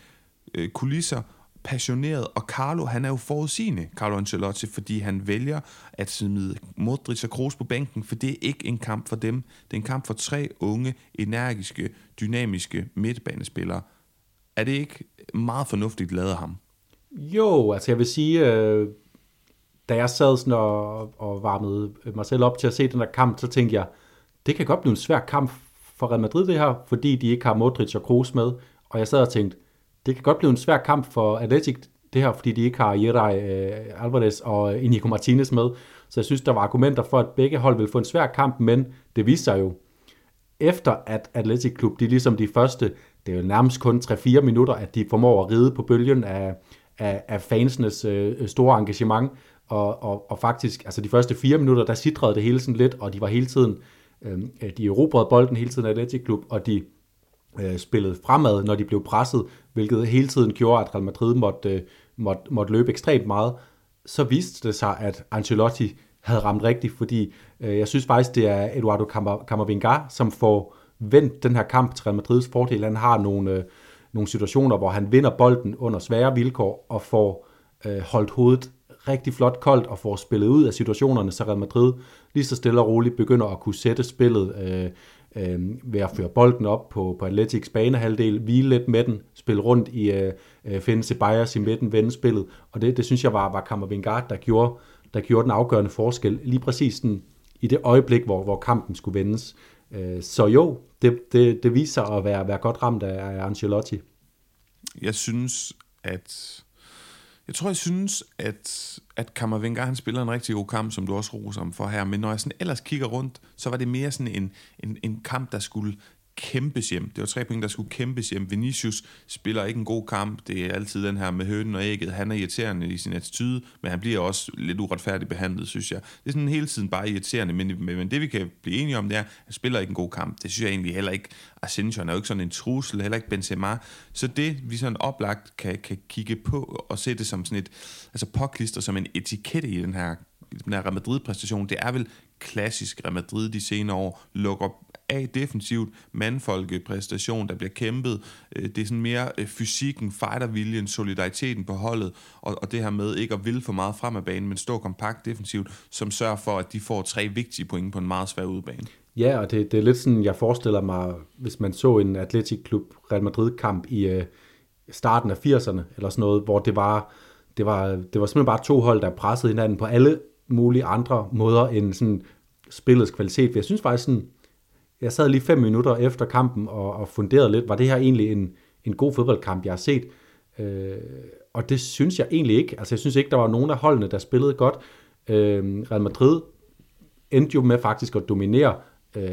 øh, kulisser passioneret, og Carlo, han er jo forudsigende, Carlo Ancelotti, fordi han vælger at smide Modric og Kroos på bænken, for det er ikke en kamp for dem. Det er en kamp for tre unge, energiske, dynamiske midtbanespillere. Er det ikke meget fornuftigt lavet af ham? Jo, altså jeg vil sige, øh, da jeg sad sådan og, og varmede mig selv op til at se den der kamp, så tænkte jeg, det kan godt blive en svær kamp for Real Madrid det her, fordi de ikke har Modric og Kroos med. Og jeg sad og tænkte, det kan godt blive en svær kamp for Atletic, det her, fordi de ikke har Jerai øh, Alvarez og Inigo Martinez med. Så jeg synes, der var argumenter for, at begge hold vil få en svær kamp, men det viser sig jo, efter at Atletic Klub, de ligesom de første, det er jo nærmest kun 3-4 minutter, at de formår at ride på bølgen af, af, af fansenes øh, store engagement, og, og, og faktisk, altså de første fire minutter, der sidrede det hele sådan lidt, og de var hele tiden, øh, øh de erobrede bolden hele tiden af Atletic Klub, og de øh, spillede fremad, når de blev presset, hvilket hele tiden gjorde, at Real Madrid måtte, øh, måtte, måtte løbe ekstremt meget, så viste det sig, at Ancelotti havde ramt rigtigt, fordi øh, jeg synes faktisk, det er Eduardo Camavinga, som får vendt den her kamp til Real Madrids fordel. Han har nogle, øh, nogle situationer, hvor han vinder bolden under svære vilkår og får øh, holdt hovedet rigtig flot koldt og får spillet ud af situationerne, så Real Madrid lige så stille og roligt begynder at kunne sætte spillet øh, øh, ved at føre bolden op på, på Atletics banehalvdel, hvile lidt med den, spille rundt i, øh, øh, finde Ceballos i midten, vende spillet, og det, det synes jeg var, var Kammervingard, der gjorde, der gjorde den afgørende forskel, lige præcis den, i det øjeblik, hvor, hvor kampen skulle vendes. Øh, så jo, det, det, det viser at være, være godt ramt af, af Ancelotti. Jeg synes, at jeg tror, jeg synes, at, at Kammervenga, han spiller en rigtig god kamp, som du også roser om for her, men når jeg sådan ellers kigger rundt, så var det mere sådan en, en, en kamp, der skulle kæmpes hjem. Det var tre point, der skulle kæmpes hjem. Vinicius spiller ikke en god kamp. Det er altid den her med hønen og ægget. Han er irriterende i sin attitude, men han bliver også lidt uretfærdigt behandlet, synes jeg. Det er sådan hele tiden bare irriterende, men, men det vi kan blive enige om, det er, at han spiller ikke en god kamp. Det synes jeg egentlig heller ikke. Asensio er jo ikke sådan en trussel, heller ikke Benzema. Så det, vi sådan oplagt kan, kan kigge på og se det som sådan et, altså påklister som en etikette i den her den her Real Madrid-præstation, det er vel klassisk Real Madrid de senere år, lukker af defensivt, mandfolkepræstation, der bliver kæmpet. Øh, det er sådan mere øh, fysikken, fighterviljen, solidariteten på holdet, og, og det her med ikke at ville for meget frem af banen, men stå kompakt defensivt, som sørger for, at de får tre vigtige point på en meget svær udebane. Ja, og det, det er lidt sådan, jeg forestiller mig, hvis man så en Atletic Klub Real Madrid-kamp i, øh, starten af 80'erne, eller sådan noget, hvor det var, det var, det var simpelthen bare to hold, der pressede hinanden på alle mulige andre måder end sådan spillets kvalitet. For jeg synes faktisk sådan, jeg sad lige fem minutter efter kampen og, og funderede lidt, var det her egentlig en, en god fodboldkamp, jeg har set? Øh, og det synes jeg egentlig ikke. Altså jeg synes ikke, der var nogen af holdene, der spillede godt. Øh, Real Madrid endte jo med faktisk at dominere øh,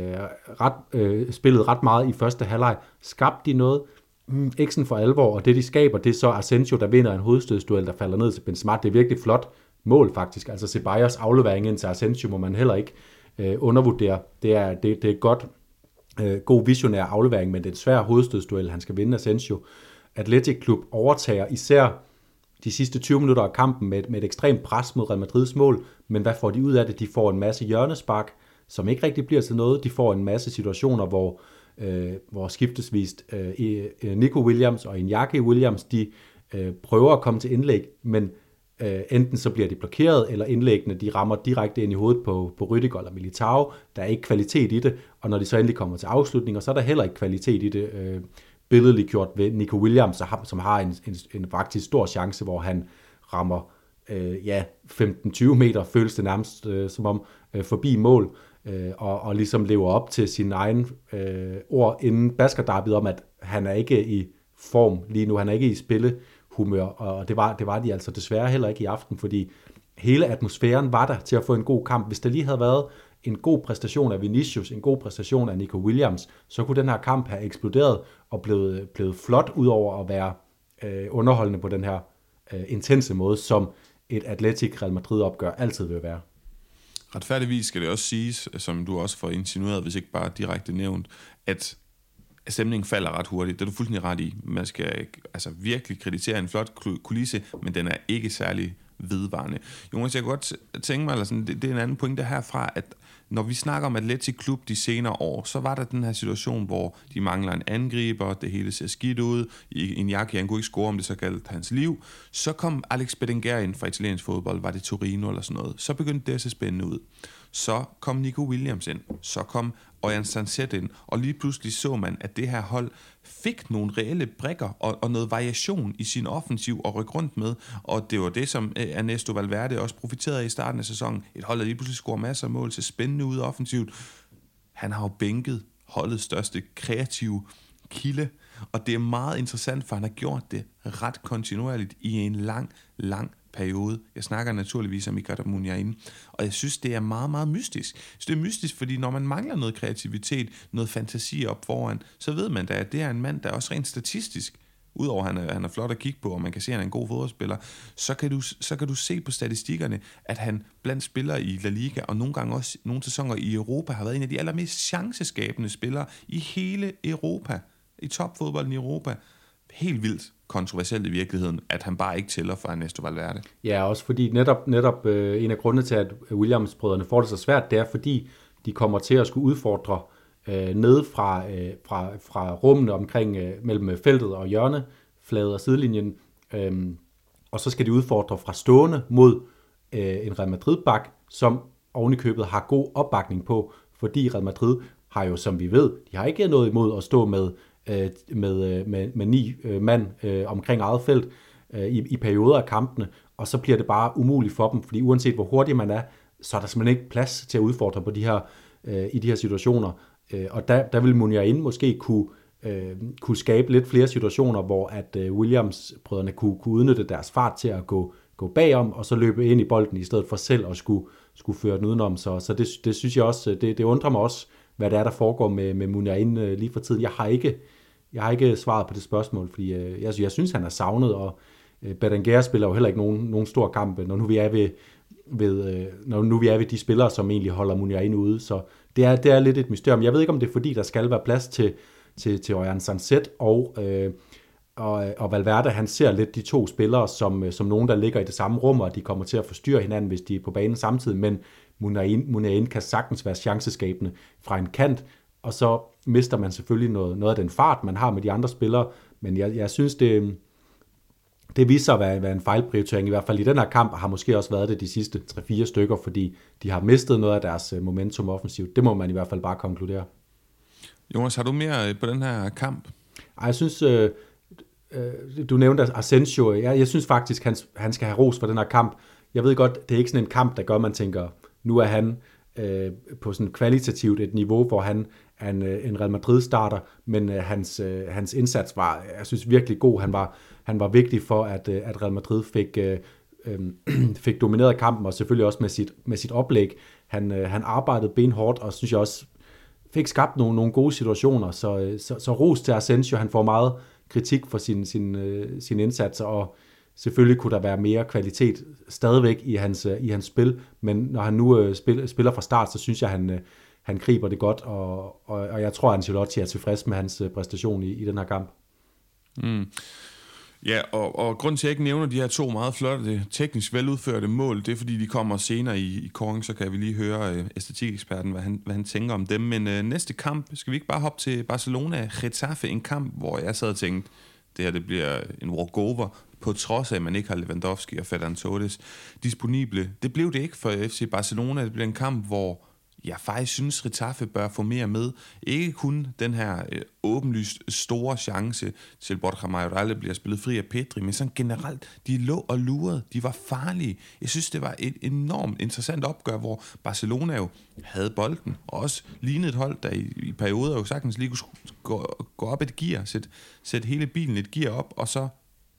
ret, øh, spillet ret meget i første halvleg. Skabte de noget? Mm, ikke sådan for alvor, og det de skaber, det er så Asensio, der vinder en hovedstødsduel, der falder ned til Benzema. Det er virkelig flot mål faktisk. Altså Ceballos aflevering ind til Asensio må man heller ikke øh, undervurdere. Det er, det, det er godt, øh, god visionær aflevering, men det er en svær hovedstødsduel, han skal vinde Asensio. Atletic Klub overtager især de sidste 20 minutter af kampen med, med et ekstremt pres mod Real Madrids mål, men hvad får de ud af det? De får en masse hjørnespark, som ikke rigtig bliver til noget. De får en masse situationer, hvor, øh, hvor skiftesvist øh, øh Nico Williams og Iñaki Williams, de øh, prøver at komme til indlæg, men øh, enten så bliver de blokeret, eller indlæggene de rammer direkte ind i hovedet på, på Rydiger eller Militao. Der er ikke kvalitet i det, og når de så endelig kommer til afslutninger, så er der heller ikke kvalitet i det. Øh, billedligt gjort ved Nico Williams, som har en, en, en faktisk stor chance, hvor han rammer øh, ja, 15-20 meter, føles det nærmest øh, som om, øh, forbi mål, øh, og, og ligesom lever op til sin egen øh, ord inden Basker om, at han er ikke i form lige nu, han er ikke i humør, og det var, det var de altså desværre heller ikke i aften, fordi hele atmosfæren var der til at få en god kamp. Hvis der lige havde været en god præstation af Vinicius, en god præstation af Nico Williams, så kunne den her kamp have eksploderet og blevet, blevet flot ud over at være øh, underholdende på den her øh, intense måde, som et Atletic Real Madrid opgør altid vil være. Retfærdigvis skal det også siges, som du også får insinueret, hvis ikke bare direkte nævnt, at stemningen falder ret hurtigt. Det er du fuldstændig ret i. Man skal altså virkelig kreditere en flot kulisse, men den er ikke særlig vedvarende. Jonas, jeg kunne godt tænke mig, eller sådan, det, det er en anden pointe herfra, at når vi snakker om Atletic Klub de senere år, så var der den her situation, hvor de mangler en angriber, det hele ser skidt ud, Iñaki han kunne ikke score, om det så galt hans liv. Så kom Alex Bedinger ind fra italiensk fodbold, var det Torino eller sådan noget. Så begyndte det at se spændende ud. Så kom Nico Williams ind, så kom og Jan ind, og lige pludselig så man, at det her hold fik nogle reelle brikker og, og noget variation i sin offensiv og rykke rundt med, og det var det, som øh, Ernesto Valverde også profiterede af i starten af sæsonen. Et hold, der lige pludselig scorer masser af mål, til spændende ud offensivt. Han har jo bænket holdets største kreative kilde, og det er meget interessant, for han har gjort det ret kontinuerligt i en lang, lang periode. Jeg snakker naturligvis om Icardi Munyain, og jeg synes, det er meget, meget mystisk. Så det er mystisk, fordi når man mangler noget kreativitet, noget fantasi op foran, så ved man da, at det er en mand, der også rent statistisk udover at han er, han er flot at kigge på, og man kan se, at han er en god fodboldspiller, så kan, du, så kan du se på statistikkerne, at han blandt spillere i La Liga, og nogle gange også nogle sæsoner i Europa, har været en af de allermest chanceskabende spillere i hele Europa, i topfodbolden i Europa. Helt vildt kontroversielt i virkeligheden, at han bare ikke tæller for Ernesto Valverde. Ja, også fordi netop, netop øh, en af grundene til, at Williams-brødrene får det så svært, det er fordi, de kommer til at skulle udfordre øh, ned fra, øh, fra, fra rummene omkring øh, mellem øh, feltet og hjørnefladet og sidelinjen, øh, og så skal de udfordre fra stående mod øh, en Real Madrid-bak, som ovenikøbet har god opbakning på, fordi Real Madrid har jo, som vi ved, de har ikke noget imod at stå med øh, med, øh, med, med ni øh, mand øh, omkring eget felt øh, i, i perioder af kampene, og så bliver det bare umuligt for dem, fordi uanset hvor hurtig man er, så er der simpelthen ikke plads til at udfordre på de her, øh, i de her situationer. Øh, og der, der vil Muniain måske kunne, øh, kunne skabe lidt flere situationer, hvor at øh, Williams-brødrene kunne, kunne udnytte deres fart til at gå, gå bagom, og så løbe ind i bolden, i stedet for selv at skulle, skulle føre den udenom. Så, så det, det synes jeg også, øh, det, det undrer mig også, hvad det er, der foregår med, med Muniain øh, lige for tiden. Jeg har ikke jeg har ikke svaret på det spørgsmål, fordi øh, jeg, jeg synes, han er savnet, og øh, Berenguer spiller jo heller ikke nogen, nogen stor kamp, øh, når nu vi er ved, ved, øh, når nu vi er ved de spillere, som egentlig holder Muniain ude. Så det er, det er lidt et mysterium. Jeg ved ikke, om det er fordi, der skal være plads til, til, til Ojan Sanset og, øh, og, øh, og Valverde. Han ser lidt de to spillere som, øh, som nogen, der ligger i det samme rum, og de kommer til at forstyrre hinanden, hvis de er på banen samtidig. Men Muniain, Muniain kan sagtens være chanceskabende fra en kant, og så mister man selvfølgelig noget, noget af den fart, man har med de andre spillere, men jeg, jeg synes, det, det viser sig at være, være en fejlprioritering, i hvert fald i den her kamp, har måske også været det de sidste 3-4 stykker, fordi de har mistet noget af deres øh, momentum offensivt. Det må man i hvert fald bare konkludere. Jonas, har du mere øh, på den her kamp? Ej, jeg synes, øh, øh, du nævnte Asensio, jeg, jeg synes faktisk, han, han skal have ros for den her kamp. Jeg ved godt, det er ikke sådan en kamp, der gør, man tænker, nu er han øh, på sådan kvalitativt et niveau, hvor han han, en, øh, en Real Madrid-starter, men øh, hans, øh, hans indsats var, jeg synes, virkelig god. Han var, han var vigtig for, at, øh, at Real Madrid fik, øh, øh, [CLEARS THROAT] fik domineret kampen, og selvfølgelig også med sit, med sit oplæg. Han, øh, han arbejdede benhårdt, og synes jeg også fik skabt nogle, nogle gode situationer, så, øh, så, så ros til Asensio, han får meget kritik for sin, sin, øh, sin indsats, og selvfølgelig kunne der være mere kvalitet stadigvæk i hans, øh, i hans spil, men når han nu øh, spil, spiller fra start, så synes jeg, han, øh, han griber det godt, og, og, og jeg tror, at Ancelotti er tilfreds med hans øh, præstation i, i den her kamp. Mm. Ja, og, og grunden til, at jeg ikke nævner de her to meget flotte, teknisk veludførte mål, det er, fordi de kommer senere i, i Koring, så kan vi lige høre øh, æstetikeksperten, hvad han, hvad han tænker om dem. Men øh, næste kamp, skal vi ikke bare hoppe til Barcelona Getafe, en kamp, hvor jeg sad og tænkte, det her det bliver en walkover, på trods af, at man ikke har Lewandowski og Ferran Torres disponible. Det blev det ikke for FC Barcelona. Det blev en kamp, hvor jeg faktisk synes, Ritaffe bør få mere med. Ikke kun den her øh, åbenlyst store chance til Borja Majoral bliver spillet fri af Pedri, men sådan generelt, de lå og lurede, de var farlige. Jeg synes, det var et enormt interessant opgør, hvor Barcelona jo havde bolden, og også lignede et hold, der i, i perioder jo sagtens lige kunne gå, gå op et gear, sætte, sæt hele bilen et gear op, og så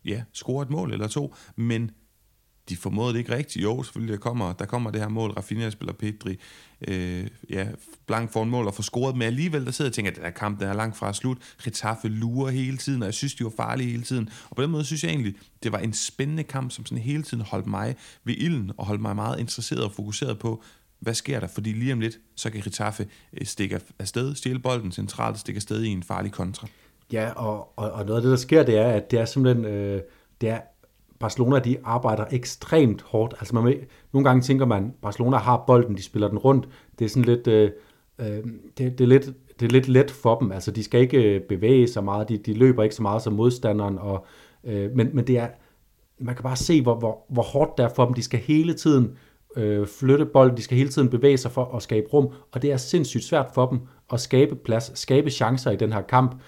ja, score et mål eller to, men de formåede det ikke rigtigt. Jo, selvfølgelig, der kommer, der kommer det her mål. Rafinha spiller Pedri. Øh, ja, blank for en mål og får scoret. Men alligevel, der sidder jeg og tænker, at den her kamp, den er langt fra slut. Retaffe lurer hele tiden, og jeg synes, de var farlige hele tiden. Og på den måde synes jeg egentlig, det var en spændende kamp, som sådan hele tiden holdt mig ved ilden, og holdt mig meget interesseret og fokuseret på, hvad sker der? Fordi lige om lidt, så kan Retaffe øh, stikke afsted, stjæle bolden centralt, stikke afsted i en farlig kontra. Ja, og, og, og noget af det, der sker, det er, at det er simpelthen, øh, det er Barcelona, de arbejder ekstremt hårdt. Altså man, nogle gange tænker man, Barcelona har bolden, de spiller den rundt. Det er sådan lidt, øh, øh det, det, er lidt, det er lidt let for dem. Altså de skal ikke øh, bevæge sig meget, de, de løber ikke så meget som modstanderen. Og, øh, men, men det er, man kan bare se, hvor, hvor, hvor hårdt det er for dem. De skal hele tiden øh, flytte bolden, de skal hele tiden bevæge sig for at skabe rum, og det er sindssygt svært for dem at skabe plads, skabe chancer i den her kamp.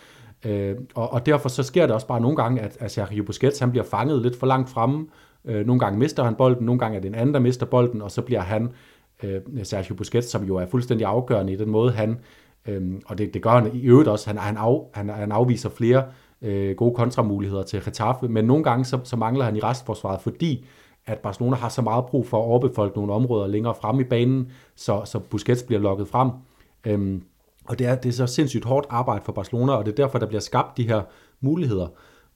Øh, og, og derfor så sker det også bare nogle gange, at, at Sergio Busquets han bliver fanget lidt for langt fremme. Øh, nogle gange mister han bolden, nogle gange er det en anden, der mister bolden, og så bliver han, øh, Sergio Busquets, som jo er fuldstændig afgørende i den måde, han, øh, og det, det gør han i øvrigt også, han, han, af, han, han afviser flere øh, gode kontramuligheder til Getafe, men nogle gange så, så mangler han i restforsvaret, fordi at Barcelona har så meget brug for at overbefolke nogle områder længere frem i banen, så, så Busquets bliver lukket frem. Øh, og det er, det er så sindssygt hårdt arbejde for Barcelona, og det er derfor, der bliver skabt de her muligheder.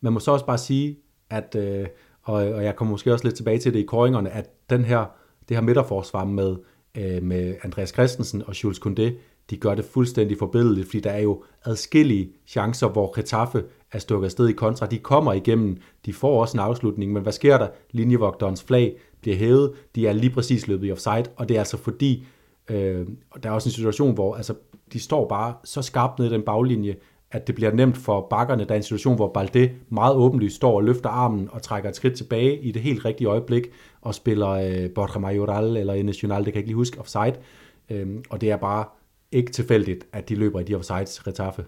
Man må så også bare sige, at, øh, og, og jeg kommer måske også lidt tilbage til det i koringerne, at den her, det her midterforsvar med, øh, med Andreas Christensen og Jules Koundé, de gør det fuldstændig forbilledeligt, fordi der er jo adskillige chancer, hvor Getafe er stukket afsted i kontra. De kommer igennem, de får også en afslutning, men hvad sker der? Linjevogterens flag bliver hævet, de er lige præcis løbet i offside, og det er altså fordi, øh, der er også en situation, hvor altså, de står bare så skarpt ned i den baglinje, at det bliver nemt for bakkerne. Der er en situation, hvor Balde meget åbenlyst står og løfter armen og trækker et skridt tilbage i det helt rigtige øjeblik og spiller øh, Borja Majoral eller Enes det kan jeg ikke lige huske, offside. Øhm, og det er bare ikke tilfældigt, at de løber i de offsides retaffe.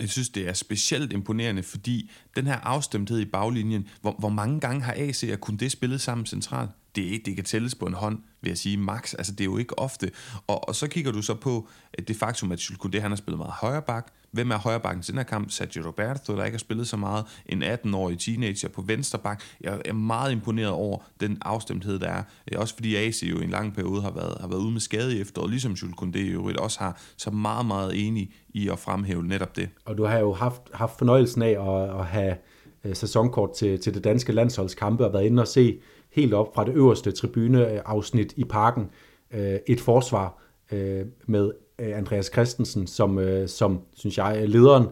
Jeg synes, det er specielt imponerende, fordi den her afstemthed i baglinjen, hvor, hvor mange gange har AC og kun det spillet sammen centralt? det, det kan tælles på en hånd, vil jeg sige, max. Altså, det er jo ikke ofte. Og, og så kigger du så på det faktum, at Jules Koundé, han har spillet meget højre bak. Hvem er højre bakken til den her kamp? Sergio Roberto, der ikke har spillet så meget. En 18-årig teenager på venstre bak. Jeg er meget imponeret over den afstemthed, der er. Eh, også fordi AC jo i en lang periode har været, har været ude med skade i efteråret, ligesom Jules Koundé jo også har. Så meget, meget enig i at fremhæve netop det. Og du har jo haft, haft fornøjelsen af at, at have eh, sæsonkort til, til det danske landsholdskampe og været inde og se helt op fra det øverste tribuneafsnit i parken øh, et forsvar øh, med øh, Andreas Christensen som, øh, som synes jeg, er lederen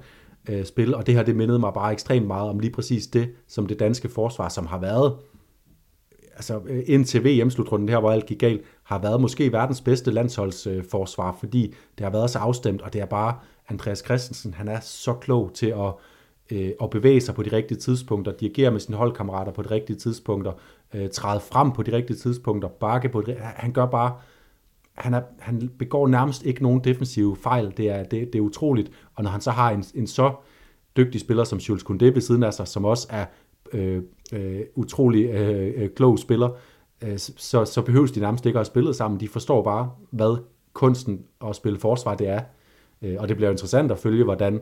øh, spil, og det her det mindede mig bare ekstremt meget om lige præcis det, som det danske forsvar, som har været altså indtil VM-slutrunden her, hvor alt gik galt, har været måske verdens bedste landsholdsforsvar, fordi det har været så afstemt, og det er bare Andreas Christensen, han er så klog til at, øh, at bevæge sig på de rigtige tidspunkter, dirigere med sine holdkammerater på de rigtige tidspunkter, øh, træde frem på de rigtige tidspunkter, bakke på det. Han gør bare, han, er, han begår nærmest ikke nogen defensive fejl. Det er, det, det er utroligt. Og når han så har en, en så dygtig spiller som Jules Koundé ved siden af sig, som også er øh, øh, utrolig øh, øh, klog spiller, øh, så, så behøves de nærmest ikke at spille sammen. De forstår bare, hvad kunsten at spille forsvar det er. Øh, og det bliver interessant at følge, hvordan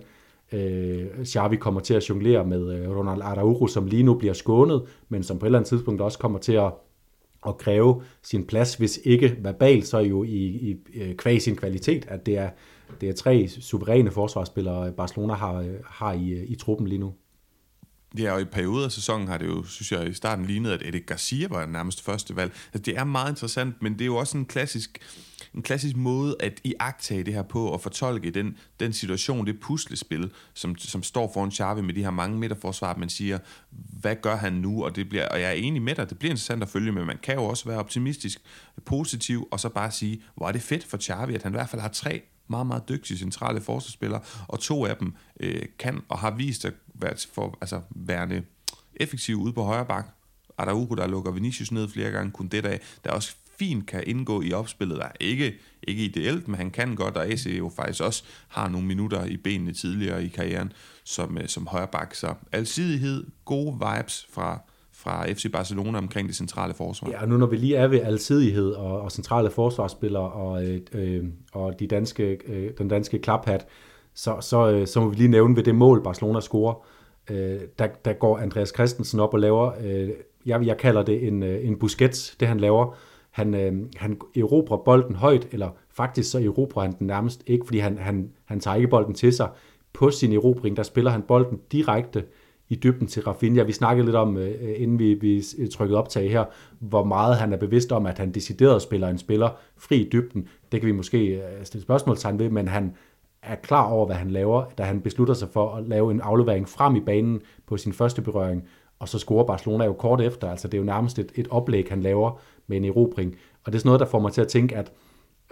øh, Xavi kommer til at jonglere med øh, Ronald Araujo, som lige nu bliver skånet, men som på et eller andet tidspunkt også kommer til at, at kræve sin plads, hvis ikke verbalt, så jo i, i øh, kvæg sin kvalitet, at det er, det er tre suveræne forsvarsspillere, øh, Barcelona har, øh, har i, i truppen lige nu. Ja, og i perioder af sæsonen har det jo, synes jeg, i starten lignet, at Eddie Garcia var nærmest første valg. Altså, det er meget interessant, men det er jo også en klassisk, en klassisk måde at iagtage det her på og fortolke den, den situation, det puslespil, som, som står foran Xavi med de her mange midterforsvar, man siger, hvad gør han nu? Og, det bliver, og jeg er enig med dig, det bliver interessant at følge, men man kan jo også være optimistisk, positiv, og så bare sige, hvor er det fedt for Xavi, at han i hvert fald har tre meget, meget dygtige centrale forsvarsspillere, og to af dem øh, kan og har vist at være, for, altså, værende effektive ude på højre bak. Araujo, der lukker Vinicius ned flere gange, kun det der, der også fint kan indgå i opspillet, der ikke, ikke ideelt, men han kan godt, og AC jo faktisk også har nogle minutter i benene tidligere i karrieren som, øh, som højreback. Så alsidighed, gode vibes fra, fra FC Barcelona omkring det centrale forsvar. Ja, og nu når vi lige er ved alsidighed og, og centrale forsvarsspillere og, øh, øh, og de danske, øh, den danske klaphat, så, så, øh, så må vi lige nævne ved det mål, Barcelona scorer. Øh, der, der går Andreas Christensen op og laver, øh, jeg, jeg kalder det en, øh, en Busquets, det han laver. Han, øh, han erobrer bolden højt, eller faktisk så erobrer han den nærmest ikke, fordi han, han, han tager ikke bolden til sig. På sin erobring, der spiller han bolden direkte i dybden til Rafinha. Vi snakkede lidt om, øh, øh inden vi, vi øh, trykkede optag her, hvor meget han er bevidst om, at han decideret spiller en spiller fri i dybden. Det kan vi måske øh, stille spørgsmålstegn ved, men han er klar over, hvad han laver, da han beslutter sig for at lave en aflevering frem i banen på sin første berøring, og så scorer Barcelona jo kort efter. Altså det er jo nærmest et, et oplæg, han laver med en erobring. Og det er sådan noget, der får mig til at tænke, at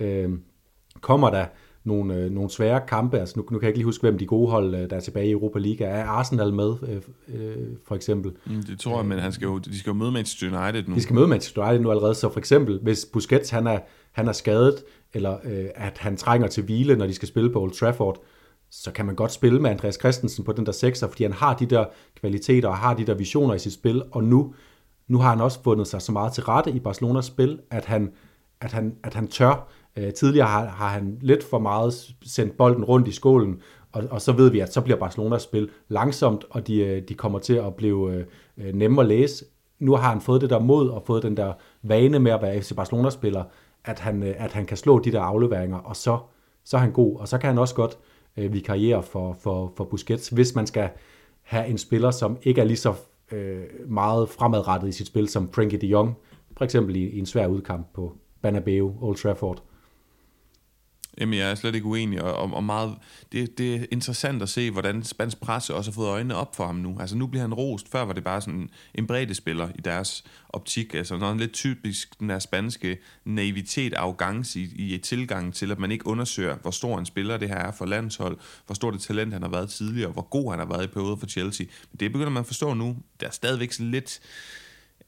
øh, kommer der nogle, øh, nogle svære kampe. Altså nu, nu kan jeg ikke lige huske, hvem de gode hold, øh, der er tilbage i Europa League er. Arsenal med, øh, øh, for eksempel? Mm, det tror jeg, men han skal jo, de skal jo møde Manchester United nu. De skal møde Manchester United nu allerede, så for eksempel, hvis Busquets han er, han er skadet, eller øh, at han trænger til hvile, når de skal spille på Old Trafford, så kan man godt spille med Andreas Christensen på den der sekser, fordi han har de der kvaliteter og har de der visioner i sit spil, og nu, nu har han også fundet sig så meget til rette i Barcelonas spil, at han, at han, at han tør Øh, tidligere har, har han lidt for meget sendt bolden rundt i skålen, og, og så ved vi, at så bliver Barcelonas spil langsomt, og de, øh, de kommer til at blive øh, øh, nemme at læse. Nu har han fået det der mod og fået den der vane med at være FC Barcelona-spiller, at han, øh, at han kan slå de der afleveringer, og så, så er han god. Og så kan han også godt øh, vikariere for, for, for Busquets, hvis man skal have en spiller, som ikke er lige så øh, meget fremadrettet i sit spil som Frankie de Jong, for eksempel i, i en svær udkamp på Banabeo, Old Trafford. Jamen, jeg er slet ikke uenig, og, og, og meget, det, det er interessant at se, hvordan spansk presse også har fået øjnene op for ham nu. Altså, nu bliver han rost. Før var det bare sådan en bredde spiller i deres optik. Altså, noget lidt typisk den der spanske naivitet, arrogance i, i et tilgang til, at man ikke undersøger, hvor stor en spiller det her er for landshold, hvor stort et talent han har været tidligere, hvor god han har været i perioder for Chelsea. Men det begynder man at forstå nu. Der er stadigvæk sådan lidt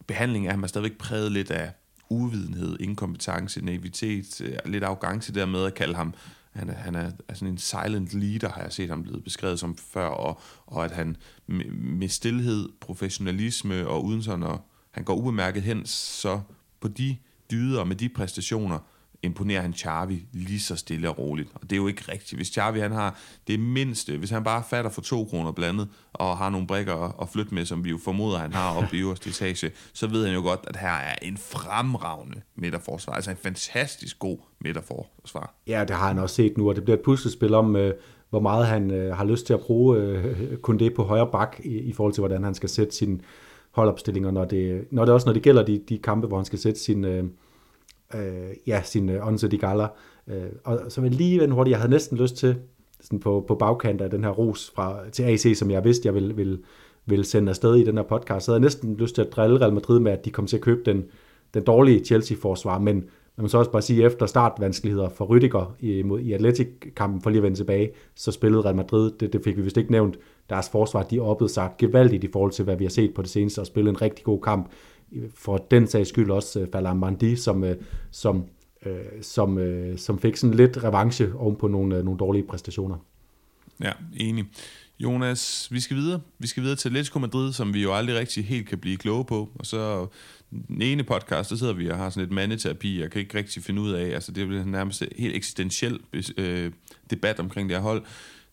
behandling af ham er stadigvæk præget lidt af uvidenhed, inkompetence, naivitet, øh, lidt arrogance der med at kalde ham, han er, han er, er sådan en silent leader, har jeg set ham blevet beskrevet som før, og, og at han med, med stillhed, professionalisme og uden sådan at han går ubemærket hen, så på de dyder med de præstationer, imponerer han Charvi lige så stille og roligt. Og det er jo ikke rigtigt. Hvis Charvi han har det mindste, hvis han bare fatter for to kroner blandet, og har nogle brækker at flytte med, som vi jo formoder, han har oppe i [LAUGHS] øverste etage, så ved han jo godt, at her er en fremragende midterforsvar. Altså en fantastisk god midterforsvar. Ja, det har han også set nu, og det bliver et puslespil om, øh, hvor meget han øh, har lyst til at bruge øh, kun det på højre bak, i, i forhold til, hvordan han skal sætte sine holdopstillinger, når det, når det også når det gælder de, de kampe, hvor han skal sætte sin, øh, øh, ja, sin øh, Onze de Gala. Øh, og så vil lige vende hurtigt, jeg havde næsten lyst til, sådan på, på bagkant af den her ros fra, til AC, som jeg vidste, jeg ville, ville, ville sende afsted i den her podcast, så havde jeg næsten lyst til at drille Real Madrid med, at de kom til at købe den, den dårlige Chelsea-forsvar, men man må så også bare sige, efter startvanskeligheder for Rüdiger i, mod, i Atletic-kampen, for lige at vende tilbage, så spillede Real Madrid, det, det fik vi vist ikke nævnt, deres forsvar, de oppede sig gevaldigt i forhold til, hvad vi har set på det seneste, og spillede en rigtig god kamp for den sags skyld også øh, uh, Falam Mandi, som, uh, som, uh, som, uh, som fik sådan lidt revanche oven på nogle, uh, nogle dårlige præstationer. Ja, enig. Jonas, vi skal videre. Vi skal videre til Atletico Madrid, som vi jo aldrig rigtig helt kan blive kloge på. Og så den ene podcast, der sidder vi og har sådan et mandeterapi, jeg kan ikke rigtig finde ud af. Altså det bliver nærmest helt eksistentiel øh, debat omkring det her hold.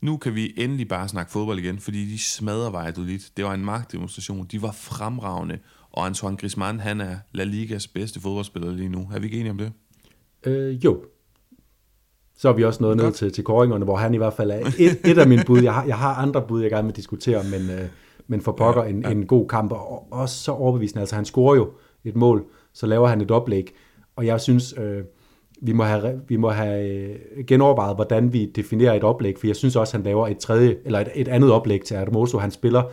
Nu kan vi endelig bare snakke fodbold igen, fordi de smadrer lidt. Det var en magtdemonstration. De var fremragende. Og Antoine Griezmann, han er La Ligas bedste fodboldspiller lige nu. Er vi ikke enige om det? Øh, jo. Så er vi også nået Godt. ned til, til koringerne, hvor han i hvert fald er et, et af mine bud. Jeg har, jeg har andre bud, jeg gerne vil diskutere, men, øh, men for pokker ja, en, ja. en god kamp, og også så overbevisende. Altså han scorer jo et mål, så laver han et oplæg, og jeg synes, øh, vi må have, vi må have øh, genovervejet, hvordan vi definerer et oplæg, for jeg synes også, han laver et tredje, eller et, et andet oplæg til Adamoso. Han spiller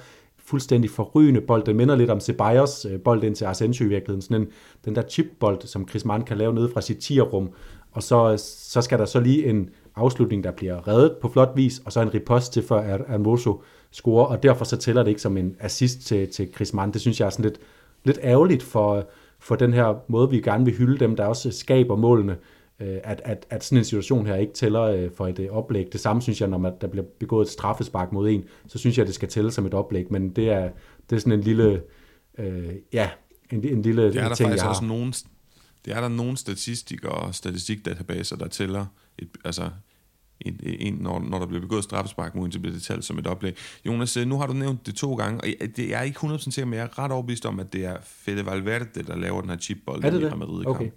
fuldstændig forrygende bold. Den minder lidt om Ceballos øh, bold ind til Asensio i virkeligheden. Sådan en, den der chipbold, som Chris Mann kan lave nede fra sit tierrum. Og så, så skal der så lige en afslutning, der bliver reddet på flot vis, og så en ripost til, for at scorer, og derfor så tæller det ikke som en assist til, til Chris Mann. Det synes jeg er sådan lidt, lidt ærgerligt for, for den her måde, vi gerne vil hylde dem, der også skaber målene. Øh, at, at, at sådan en situation her ikke tæller øh, for et øh, oplæg. Det samme synes jeg, når man, der bliver begået et straffespark mod en, så synes jeg, at det skal tælle som et oplæg, men det er, det er sådan en lille, øh, ja, en, en lille det er der ting, faktisk også nogen, det er der nogle statistikere og statistikdatabaser, der tæller et, altså en, en, når, når der bliver begået straffespark mod en, så bliver det talt som et oplæg. Jonas, nu har du nævnt det to gange, og jeg, det, jeg er ikke 100% sikker, men jeg er ret overbevist om, at det er Fede Valverde, der laver den her chipbold i Real Madrid-kampen. Okay.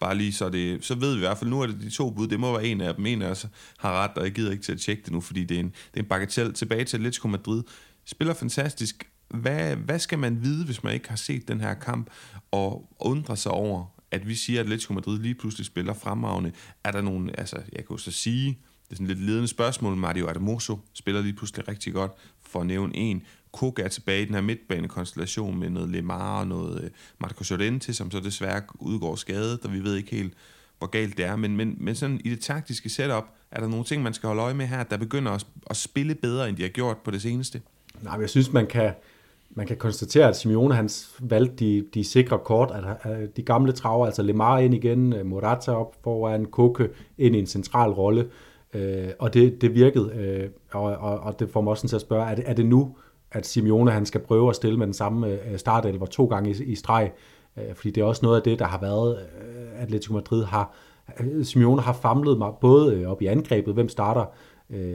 Bare lige så det, så ved vi i hvert fald, nu er det de to bud, det må være en af dem. En af os har ret, og jeg gider ikke til at tjekke det nu, fordi det er en, det er en bagatell. Tilbage til Atletico Madrid. Spiller fantastisk. Hvad, hvad skal man vide, hvis man ikke har set den her kamp, og undre sig over, at vi siger, at Atletico Madrid lige pludselig spiller fremragende? Er der nogen, altså jeg kan jo så sige, det er sådan lidt ledende spørgsmål, Mario Adamoso spiller lige pludselig rigtig godt, for at nævne en. Koga er tilbage i den her midtbanekonstellation med noget Lemar og noget øh, Marco Sorrenti, som så desværre udgår skadet, og vi ved ikke helt, hvor galt det er. Men, men, men sådan i det taktiske setup, er der nogle ting, man skal holde øje med her, der begynder at, at spille bedre, end de har gjort på det seneste? Nej, men jeg synes, man kan, man kan konstatere, at Simeone hans valgte de, de sikre kort, at øh, de gamle traver, altså Lemar ind igen, øh, Morata op foran, Koke ind i en central rolle, øh, og det, det virkede, øh, og, og, og det får mig også til at spørge, er det, er det nu, at Simeone han skal prøve at stille med den samme øh, startelver to gange i, i streg, øh, fordi det er også noget af det, der har været, øh, Atletico Madrid har, Simeone har famlet mig både op i angrebet, hvem starter,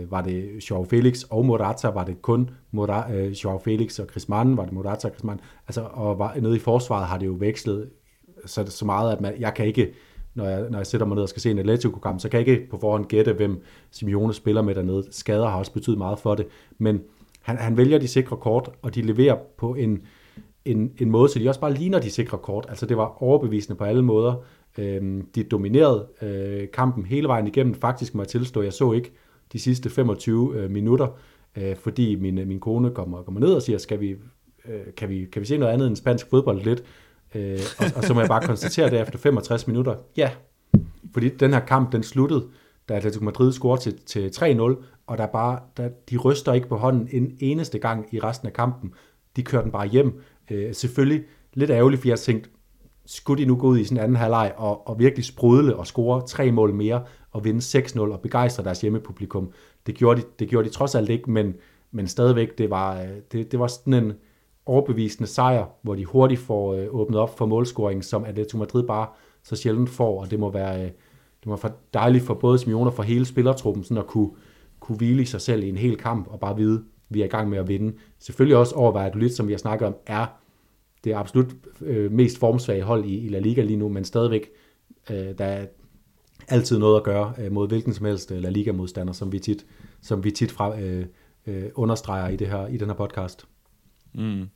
var det Joao Felix og Morata, var det kun Morata, Joao Felix og Griezmann, var det Morata og Griezmann, altså, og var, nede i forsvaret har det jo vekslet så, så meget, at man, jeg kan ikke, når jeg, når jeg sætter mig ned og skal se en Atletico-kamp, så kan jeg ikke på forhånd gætte, hvem Simeone spiller med dernede. Skader har også betydet meget for det, men han, han vælger de sikre kort, og de leverer på en, en, en måde, så de også bare ligner de sikre kort. Altså det var overbevisende på alle måder. Øhm, de dominerede øh, kampen hele vejen igennem. Faktisk må jeg tilstå, jeg så ikke de sidste 25 øh, minutter, øh, fordi min, øh, min kone kommer, kommer ned og siger, skal vi, øh, kan, vi, kan vi se noget andet end spansk fodbold lidt? Øh, og, og så må jeg bare konstatere det efter 65 minutter, ja, fordi den her kamp, den sluttede, da Atletico Madrid scorer til, til 3-0, og der bare, der, de ryster ikke på hånden en eneste gang i resten af kampen. De kører den bare hjem. Øh, selvfølgelig lidt ærgerligt, for jeg tænkte, skulle de nu gå ud i sådan en anden halvleg og, og virkelig sprudle og score tre mål mere og vinde 6-0 og begejstre deres hjemmepublikum. Det gjorde de, det gjorde de trods alt ikke, men, men stadigvæk, det var, øh, det, det var sådan en overbevisende sejr, hvor de hurtigt får øh, åbnet op for målscoring, som Atletico Madrid bare så sjældent får, og det må være, øh, det var for dejligt for både Simeone og for hele spillertruppen, sådan at kunne, kunne hvile i sig selv i en hel kamp, og bare vide, at vi er i gang med at vinde. Selvfølgelig også overveje, at Lyt, som vi har snakket om, er det absolut øh, mest formsvage hold i, i La Liga lige nu, men stadigvæk, øh, der er altid noget at gøre øh, mod hvilken som helst øh, La Liga-modstander, som vi tit, som vi tit fra, øh, øh, understreger i, det her, i den her podcast. Mm.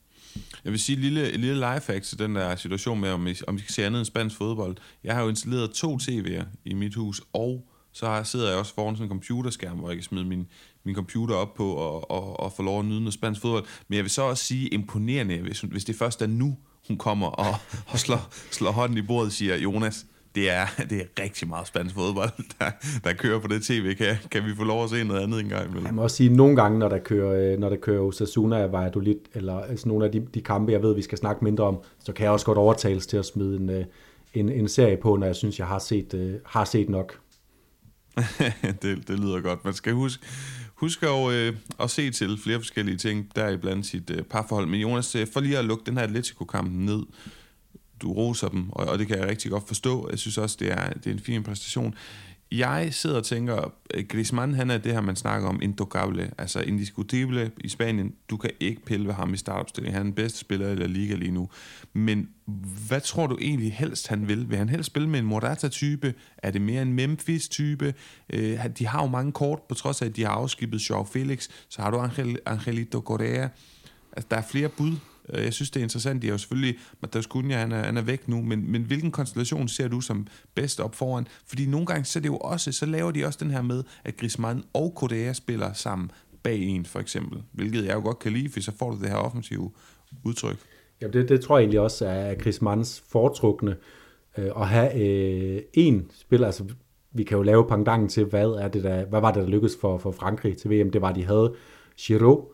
Jeg vil sige et lille, et lille lifehack til den der situation med, om I, om I skal se andet end spansk fodbold. Jeg har jo installeret to TV'er i mit hus, og så sidder jeg også foran sådan en computerskærm, hvor jeg kan smide min, min computer op på og, og, og få lov at nyde noget spansk fodbold. Men jeg vil så også sige imponerende, hvis, hvis det først er nu, hun kommer og, og slår, slår hånden i bordet og siger, Jonas, det er, [LAUGHS] det er rigtig meget spansk fodbold, der, der kører på det tv. Kan, kan vi få lov at se noget andet engang? Jeg må også sige, at nogle gange, når der kører, øh, når der kører Osasuna Valladolid, eller altså nogle af de, de kampe, jeg ved, vi skal snakke mindre om, så kan jeg også godt overtales til at smide en, øh, en, en serie på, når jeg synes, jeg har set, uh, har set nok. [LAUGHS] det, det lyder godt. Man skal huske, Husk at, øh, at se til flere forskellige ting, der i blandt sit øh, parforhold. Men Jonas, øh, for lige at lukke den her Atletico-kamp ned, du roser dem, og, og det kan jeg rigtig godt forstå. Jeg synes også, det er, det er en fin præstation. Jeg sidder og tænker, øh, Griezmann, han er det her, man snakker om, intocable, altså indiskutible i Spanien. Du kan ikke pille ved ham i startopstillingen. Han er den bedste spiller i La Liga lige nu. Men hvad tror du egentlig helst, han vil? Vil han helst spille med en Morata-type? Er det mere en Memphis-type? Øh, de har jo mange kort, på trods af, at de har afskibet Joao Felix. Så har du Angel, Angelito Correa. Altså, der er flere bud Øh, jeg synes, det er interessant. De er jo selvfølgelig, Mateus Cunha, han er, han er væk nu, men, men hvilken konstellation ser du som bedst op foran? Fordi nogle gange, så er det jo også, så laver de også den her med, at Griezmann og Kodea spiller sammen bag en, for eksempel. Hvilket jeg jo godt kan lide, for så får du det her offensive udtryk. Ja, det, det tror jeg egentlig også er Griezmanns foretrukne øh, at have øh, en spiller, altså vi kan jo lave pangdangen til, hvad, er det der, hvad var det, der lykkedes for, for Frankrig til VM? Det var, at de havde Giroud,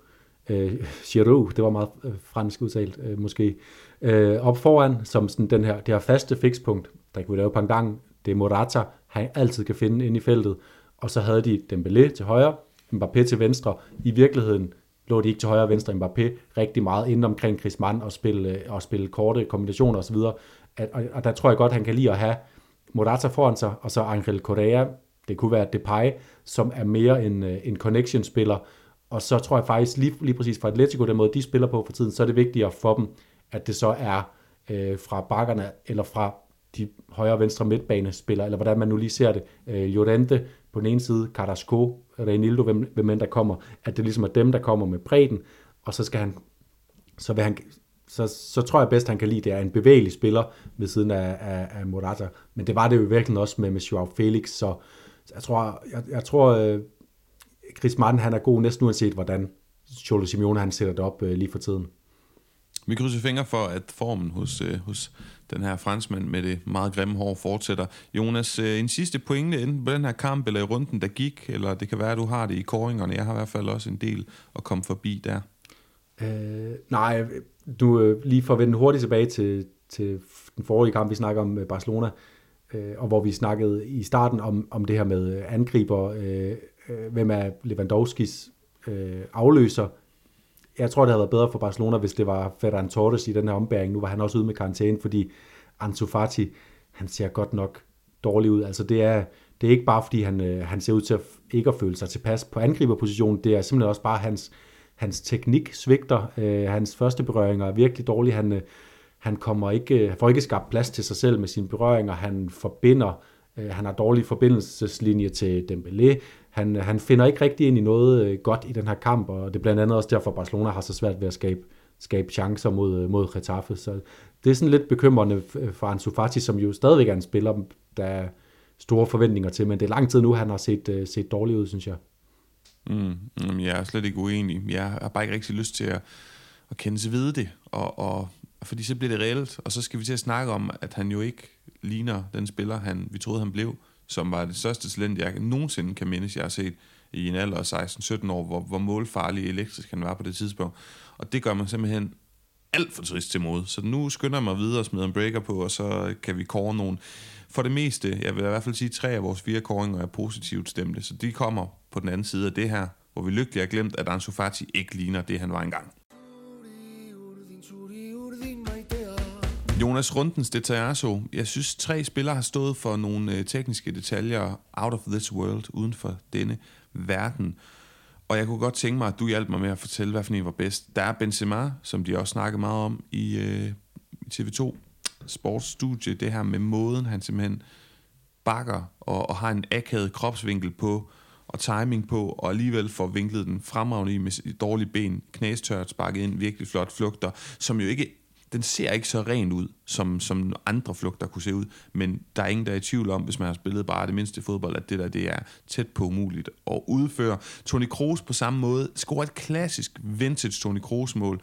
øh, Giroud, det var meget øh, fransk udtalt øh, måske, øh, op foran, som sådan den her, det her faste fikspunkt, der kunne lave pangdang, det er Morata, han altid kan finde ind i feltet, og så havde de Dembélé til højre, Mbappé til venstre. I virkeligheden lå de ikke til højre og venstre. Mbappé rigtig meget inden omkring Griezmann og spille, øh, og spille korte kombinationer osv. Og, og, og der tror jeg godt, han kan lide at have Morata foran sig, og så Angel Correa, det kunne være Depay, som er mere en, øh, en connection-spiller, og så tror jeg faktisk lige, lige præcis fra Atletico, den måde de spiller på for tiden, så er det vigtigere for dem, at det så er øh, fra bakkerne, eller fra de højre og venstre midtbanespillere, eller hvordan man nu lige ser det. Øh, Llorente på den ene side, Carrasco, Reinildo, hvem, hvem end der kommer, at det ligesom er dem, der kommer med bredden, og så skal han, så vil han, så, så tror jeg bedst, han kan lide, det er en bevægelig spiller ved siden af, af, af Morata. Men det var det jo virkelig også med, med Joao Felix, så, så jeg tror, jeg, jeg tror øh, Chris Martin, han er god næsten uanset, hvordan Cholo Simeone han sætter det op øh, lige for tiden. Vi krydser fingre for, at formen hos, øh, hos den her franskmand med det meget grimme hår fortsætter. Jonas, øh, en sidste pointe enten på den her kamp eller i runden, der gik, eller det kan være, at du har det i koringerne. Jeg har i hvert fald også en del at komme forbi der. Øh, nej, du øh, lige for at vende hurtigt tilbage til, til den forrige kamp, vi snakker om Barcelona, øh, og hvor vi snakkede i starten om, om det her med angriber, øh, øh, hvem er Lewandowskis øh, afløser. Jeg tror, det havde været bedre for Barcelona, hvis det var Ferran Torres i den her ombæring. Nu var han også ude med karantæne, fordi Ansu Fati, han ser godt nok dårlig ud. Altså det er, det er ikke bare, fordi han, øh, han ser ud til at ikke at føle sig tilpas på angriberpositionen. Det er simpelthen også bare hans, hans teknik svigter. Øh, hans første berøringer er virkelig dårlige. Han, øh, han kommer ikke, øh, får ikke skabt plads til sig selv med sine berøringer. Han forbinder, øh, han har dårlig forbindelseslinje til Dembélé han, han finder ikke rigtig ind i noget øh, godt i den her kamp, og det er blandt andet også derfor, Barcelona har så svært ved at skabe, skabe chancer mod, øh, mod Getafe. Så det er sådan lidt bekymrende øh, for Ansu Fati, som jo stadigvæk er en spiller, der er store forventninger til, men det er lang tid nu, han har set, set dårligt ud, synes jeg. Mm, jeg er slet ikke uenig. Jeg har bare ikke rigtig lyst til at, at kende sig ved det, og, og, fordi så bliver det reelt, og så skal vi til at snakke om, at han jo ikke ligner den spiller, han, vi troede, han blev som var det største talent, jeg nogensinde kan mindes, jeg har set i en alder af 16-17 år, hvor, hvor målfarlig elektrisk han var på det tidspunkt. Og det gør man simpelthen alt for trist til mod. Så nu skynder jeg mig videre og smider en breaker på, og så kan vi kåre nogen. For det meste, jeg vil i hvert fald sige, at tre af vores fire kåringer er positivt stemte, så de kommer på den anden side af det her, hvor vi lykkeligt har glemt, at Ansu Fati ikke ligner det, han var engang. Jonas Rundens Detajasso. Jeg synes, tre spillere har stået for nogle øh, tekniske detaljer out of this world, uden for denne verden. Og jeg kunne godt tænke mig, at du hjalp mig med at fortælle, hvad for en var bedst. Der er Benzema, som de også snakkede meget om i øh, TV2 sportsstudie. Det her med måden, han simpelthen bakker og, og har en akavet kropsvinkel på, og timing på, og alligevel får vinklet den fremragende i med dårlige ben, knæstørt, sparket ind, virkelig flot flugter, som jo ikke den ser ikke så ren ud, som, som andre flugter kunne se ud, men der er ingen, der er i tvivl om, hvis man har spillet bare det mindste fodbold, at det der det er tæt på umuligt at udføre. Toni Kroos på samme måde scorer et klassisk vintage Toni Kroos-mål.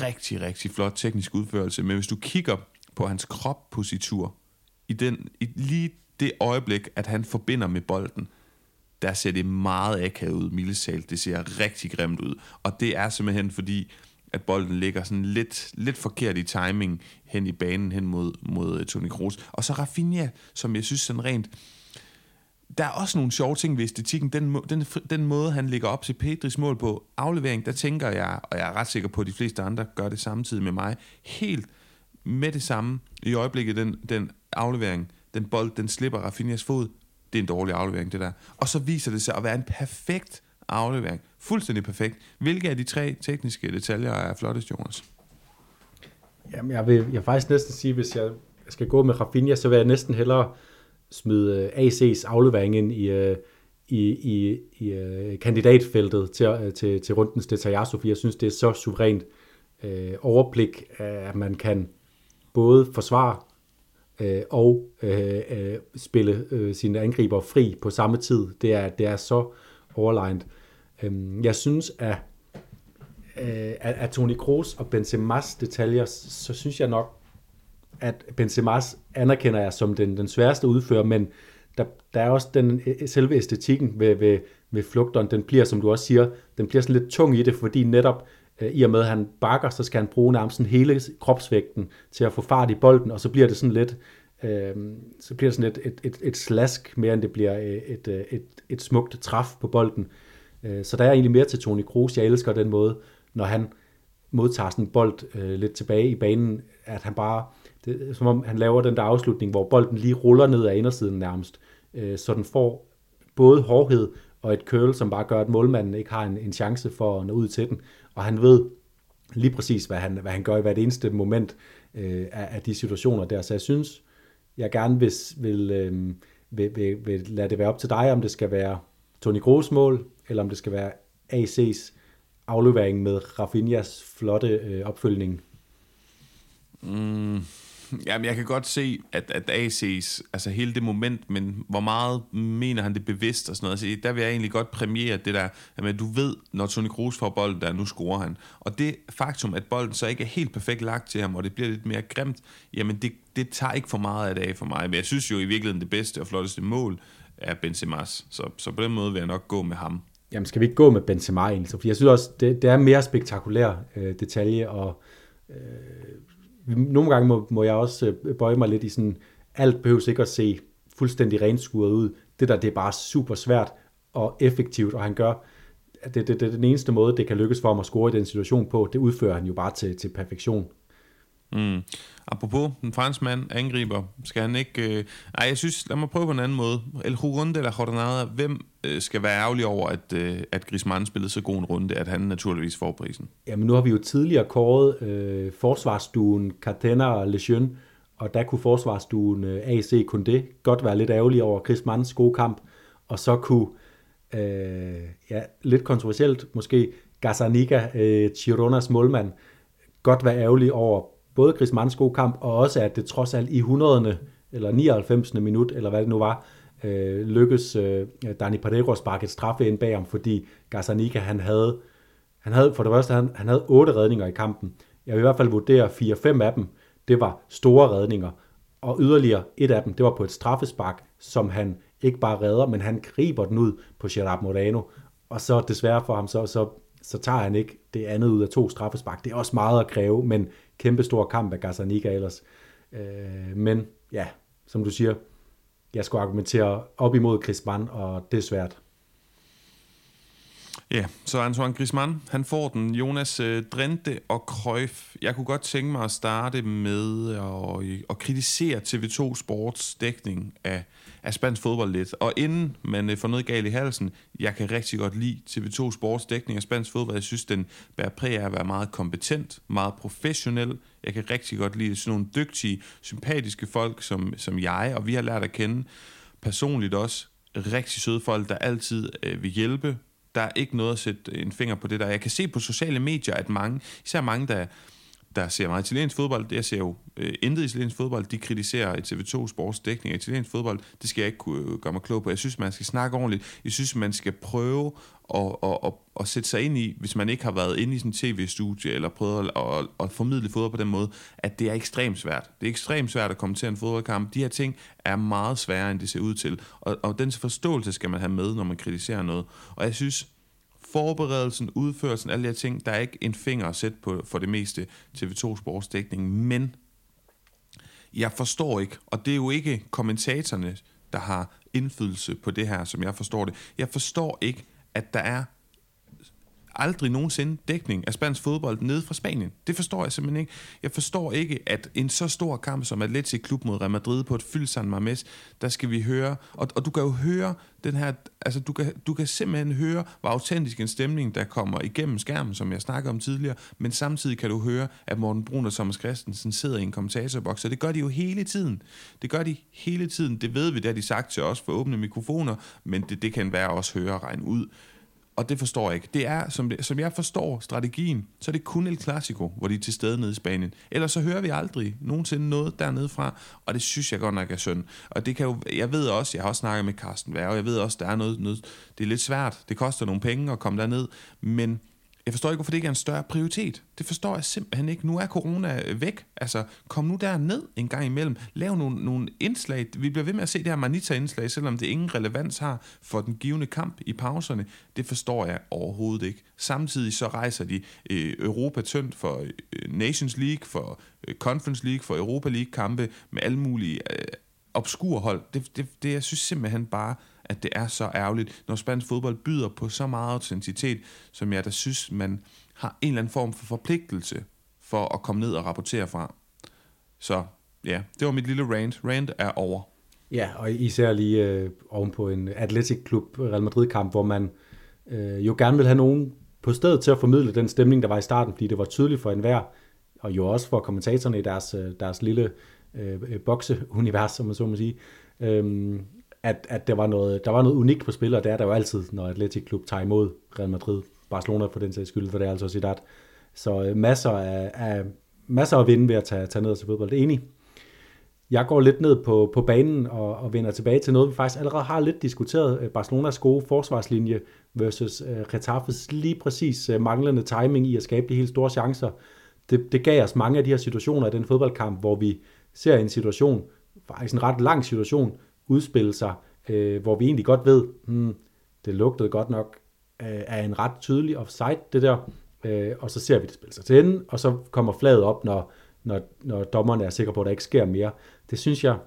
Rigtig, rigtig flot teknisk udførelse, men hvis du kigger på hans kroppositur, i, den, i lige det øjeblik, at han forbinder med bolden, der ser det meget akavet ud, mildesalt. Det ser rigtig grimt ud. Og det er simpelthen fordi, at bolden ligger sådan lidt, lidt forkert i timing hen i banen hen mod, mod øh, Toni Kroos. Og så Rafinha, som jeg synes sådan rent der er også nogle sjove ting ved æstetikken. Den, den, den måde, han ligger op til Pedris mål på aflevering, der tænker jeg, og jeg er ret sikker på, at de fleste andre gør det samtidig med mig, helt med det samme i øjeblikket, den, den aflevering, den bold, den slipper Rafinhas fod, det er en dårlig aflevering, det der. Og så viser det sig at være en perfekt aflevering. Fuldstændig perfekt. Hvilke af de tre tekniske detaljer er flottest, Jonas? Jamen, jeg vil, jeg vil faktisk næsten sige, hvis jeg skal gå med Rafinha, så vil jeg næsten hellere smide øh, AC's aflevering ind i, øh, i, i, i uh, kandidatfeltet til, til, til rundens detaljasso, fordi jeg synes, det er så suverænt øh, overblik, at man kan både forsvare øh, og øh, spille øh, sine angriber fri på samme tid. Det er, det er så overlegnet. Øh, Øhm, jeg synes, at øh, af Toni Kroos og Benzema's detaljer, så synes jeg nok, at Benzema's anerkender jeg som den, den sværeste udfører, men der, der er også den øh, selve æstetikken ved, ved, ved flugteren, den bliver, som du også siger, den bliver sådan lidt tung i det, fordi netop øh, i og med, at han bakker, så skal han bruge nærmest sådan hele kropsvægten til at få fart i bolden, og så bliver det sådan lidt, øh, så bliver det sådan et, et, et, et slask, mere end det bliver øh, et, et, et, et smukt træf på bolden. Øh, Øh, så der er egentlig mere til Toni Kroos. Jeg elsker den måde, når han modtager sådan en bold øh, lidt tilbage i banen, at han bare, det, som om han laver den der afslutning, hvor bolden lige ruller ned ad indersiden nærmest, øh, så den får både hårdhed og et curl, som bare gør, at målmanden ikke har en, en chance for at nå ud til den, og han ved lige præcis, hvad han, hvad han gør i hvert eneste moment øh, af, af de situationer der, så jeg synes, jeg gerne vil, vil, øh, vil, vil, vil lade det være op til dig, om det skal være Toni Kroos mål, eller om det skal være AC's aflevering med Rafinhas flotte øh, opfølgning? Mm, jamen, jeg kan godt se, at, at AC's, altså hele det moment, men hvor meget mener han det bevidst og sådan noget. Altså, der vil jeg egentlig godt præmiere det der, at du ved, når Toni Kroos får bolden der, nu scorer han. Og det faktum, at bolden så ikke er helt perfekt lagt til ham, og det bliver lidt mere grimt, jamen det, det tager ikke for meget af det af for mig. Men jeg synes jo i virkeligheden, det bedste og flotteste mål er Benzema's. Så, så på den måde vil jeg nok gå med ham. Jamen, skal vi ikke gå med Benzema egentlig? For jeg synes også, det, det er mere spektakulær øh, detalje, og øh, nogle gange må, må jeg også øh, bøje mig lidt i sådan, alt behøver ikke at se fuldstændig renskuret ud. Det der, det er bare super svært og effektivt, og han gør, det, det, det, det er den eneste måde, det kan lykkes for ham at score i den situation på, det udfører han jo bare til, til perfektion. Mm. Apropos, en franskmand angriber, skal han ikke... Øh... Ej, jeg synes, lad mig prøve på en anden måde. El Runde eller Jordanada, hvem øh, skal være ærgerlig over, at, øh, at Griezmann spillede så god en runde, at han naturligvis får prisen? Jamen, nu har vi jo tidligere kåret øh, forsvarsstuen Cartena og Lejeune, og der kunne forsvarsstuen øh, AC det godt være lidt ærgerlig over Griezmanns gode kamp, og så kunne, øh, ja, lidt kontroversielt måske, Gazzaniga, øh, Chironas målmand, godt være ærgerlig over både Griezmanns gode kamp, og også at det trods alt i 100. eller 99. minut, eller hvad det nu var, øh, lykkes øh, Dani Parejo at sparke et straffe ind bag ham, fordi Gazzaniga, han havde, han havde for det første, han, han havde otte redninger i kampen. Jeg vil i hvert fald vurdere 4-5 af dem, det var store redninger, og yderligere et af dem, det var på et straffespark, som han ikke bare redder, men han griber den ud på Gerard Moreno, og så desværre for ham, så, så, så tager han ikke det andet ud af to straffespark. Det er også meget at kræve, men kæmpe stor kamp af Gazzaniga ellers. Øh, men ja, som du siger, jeg skulle argumentere op imod Griezmann, og det er svært. Ja, så Antoine Griezmann, han får den. Jonas øh, Drente og Cruyff. Jeg kunne godt tænke mig at starte med at, øh, at kritisere TV2 Sports dækning af, af spansk fodbold lidt. Og inden man øh, får noget galt i halsen, jeg kan rigtig godt lide TV2 Sports dækning af spansk fodbold. Jeg synes, den bærer præg af at være meget kompetent, meget professionel. Jeg kan rigtig godt lide sådan nogle dygtige, sympatiske folk som, som jeg, og vi har lært at kende personligt også rigtig søde folk, der altid øh, vil hjælpe, der er ikke noget at sætte en finger på det der. Jeg kan se på sociale medier, at mange, især mange, der, der ser meget italiensk fodbold, jeg ser jo øh, intet italiensk fodbold, de kritiserer TV2 Sports dækning af italiensk fodbold. Det skal jeg ikke kunne øh, gøre mig klog på. Jeg synes, man skal snakke ordentligt. Jeg synes, man skal prøve at, at, at, at sætte sig ind i, hvis man ikke har været inde i sådan en tv-studie, eller prøvet at, at, at formidle fodbold på den måde, at det er ekstremt svært. Det er ekstremt svært at komme til en fodboldkamp. De her ting er meget sværere, end det ser ud til. Og, og den forståelse skal man have med, når man kritiserer noget. Og jeg synes, forberedelsen, udførelsen, alle de her ting, der er ikke en finger at sætte på for det meste TV2 sportsdækning, men jeg forstår ikke, og det er jo ikke kommentatorerne, der har indflydelse på det her, som jeg forstår det. Jeg forstår ikke, at der er aldrig nogensinde dækning af spansk fodbold nede fra Spanien. Det forstår jeg simpelthen ikke. Jeg forstår ikke, at en så stor kamp som Atletic Klub mod Real Madrid på et fyldt San Mames, der skal vi høre, og, og du kan jo høre den her, altså du kan, du kan simpelthen høre, hvor autentisk en stemning, der kommer igennem skærmen, som jeg snakkede om tidligere, men samtidig kan du høre, at Morten Brun og Thomas Christensen sidder i en kommentatorboks, og det gør de jo hele tiden. Det gør de hele tiden. Det ved vi, det har de sagt til os for åbne mikrofoner, men det, det kan være også høre og regne ud og det forstår jeg ikke. Det er, som, det, som jeg forstår strategien, så er det kun El Clasico, hvor de er til stede nede i Spanien. Ellers så hører vi aldrig nogensinde noget dernede fra, og det synes jeg godt nok er synd. Og det kan jo, jeg ved også, jeg har også snakket med Carsten Værge, jeg ved også, der er noget, noget, det er lidt svært, det koster nogle penge at komme derned, men jeg forstår ikke, hvorfor det ikke er en større prioritet. Det forstår jeg simpelthen ikke. Nu er corona øh, væk. Altså, kom nu derned en gang imellem. Lav nogle, nogle indslag. Vi bliver ved med at se det her Manita-indslag, selvom det ingen relevans har for den givende kamp i pauserne. Det forstår jeg overhovedet ikke. Samtidig så rejser de øh, Europa tyndt for øh, Nations League, for øh, Conference League, for Europa League-kampe med alle mulige øh, obskure hold. Det, det, det, jeg synes simpelthen bare, at det er så ærgerligt, når spansk fodbold byder på så meget autenticitet, som jeg da synes, man har en eller anden form for forpligtelse for at komme ned og rapportere fra. Så ja, det var mit lille rant. Rant er over. Ja, og især lige øh, oven på en Atletic Klub Real Madrid-kamp, hvor man øh, jo gerne vil have nogen på stedet til at formidle den stemning, der var i starten, fordi det var tydeligt for enhver, og jo også for kommentatorerne i deres, øh, deres lille øh, øh bokseunivers, som man så må sige, øhm, at, at der, var noget, der var noget unikt på spil, og det er der jo altid, når Atletic Klub tager imod Real Madrid, Barcelona for den sags skyld, for det er altså Zidane. Så øh, masser af, af, masser af vinde ved at tage, tage ned til fodbold. Det er enig. Jeg går lidt ned på, på banen og, og vender tilbage til noget, vi faktisk allerede har lidt diskuteret. Øh, Barcelonas gode forsvarslinje versus øh, uh, Retaffes lige præcis uh, manglende timing i at skabe de helt store chancer. Det, det gav os mange af de her situationer i den fodboldkamp, hvor vi ser en situation, faktisk en ret lang situation, udspille sig, øh, hvor vi egentlig godt ved, hmm, det lugtede godt nok øh, af en ret tydelig offside, det der, øh, og så ser vi det spille sig til ende, og så kommer flaget op, når, når, når dommerne er sikre på, at der ikke sker mere. Det synes jeg,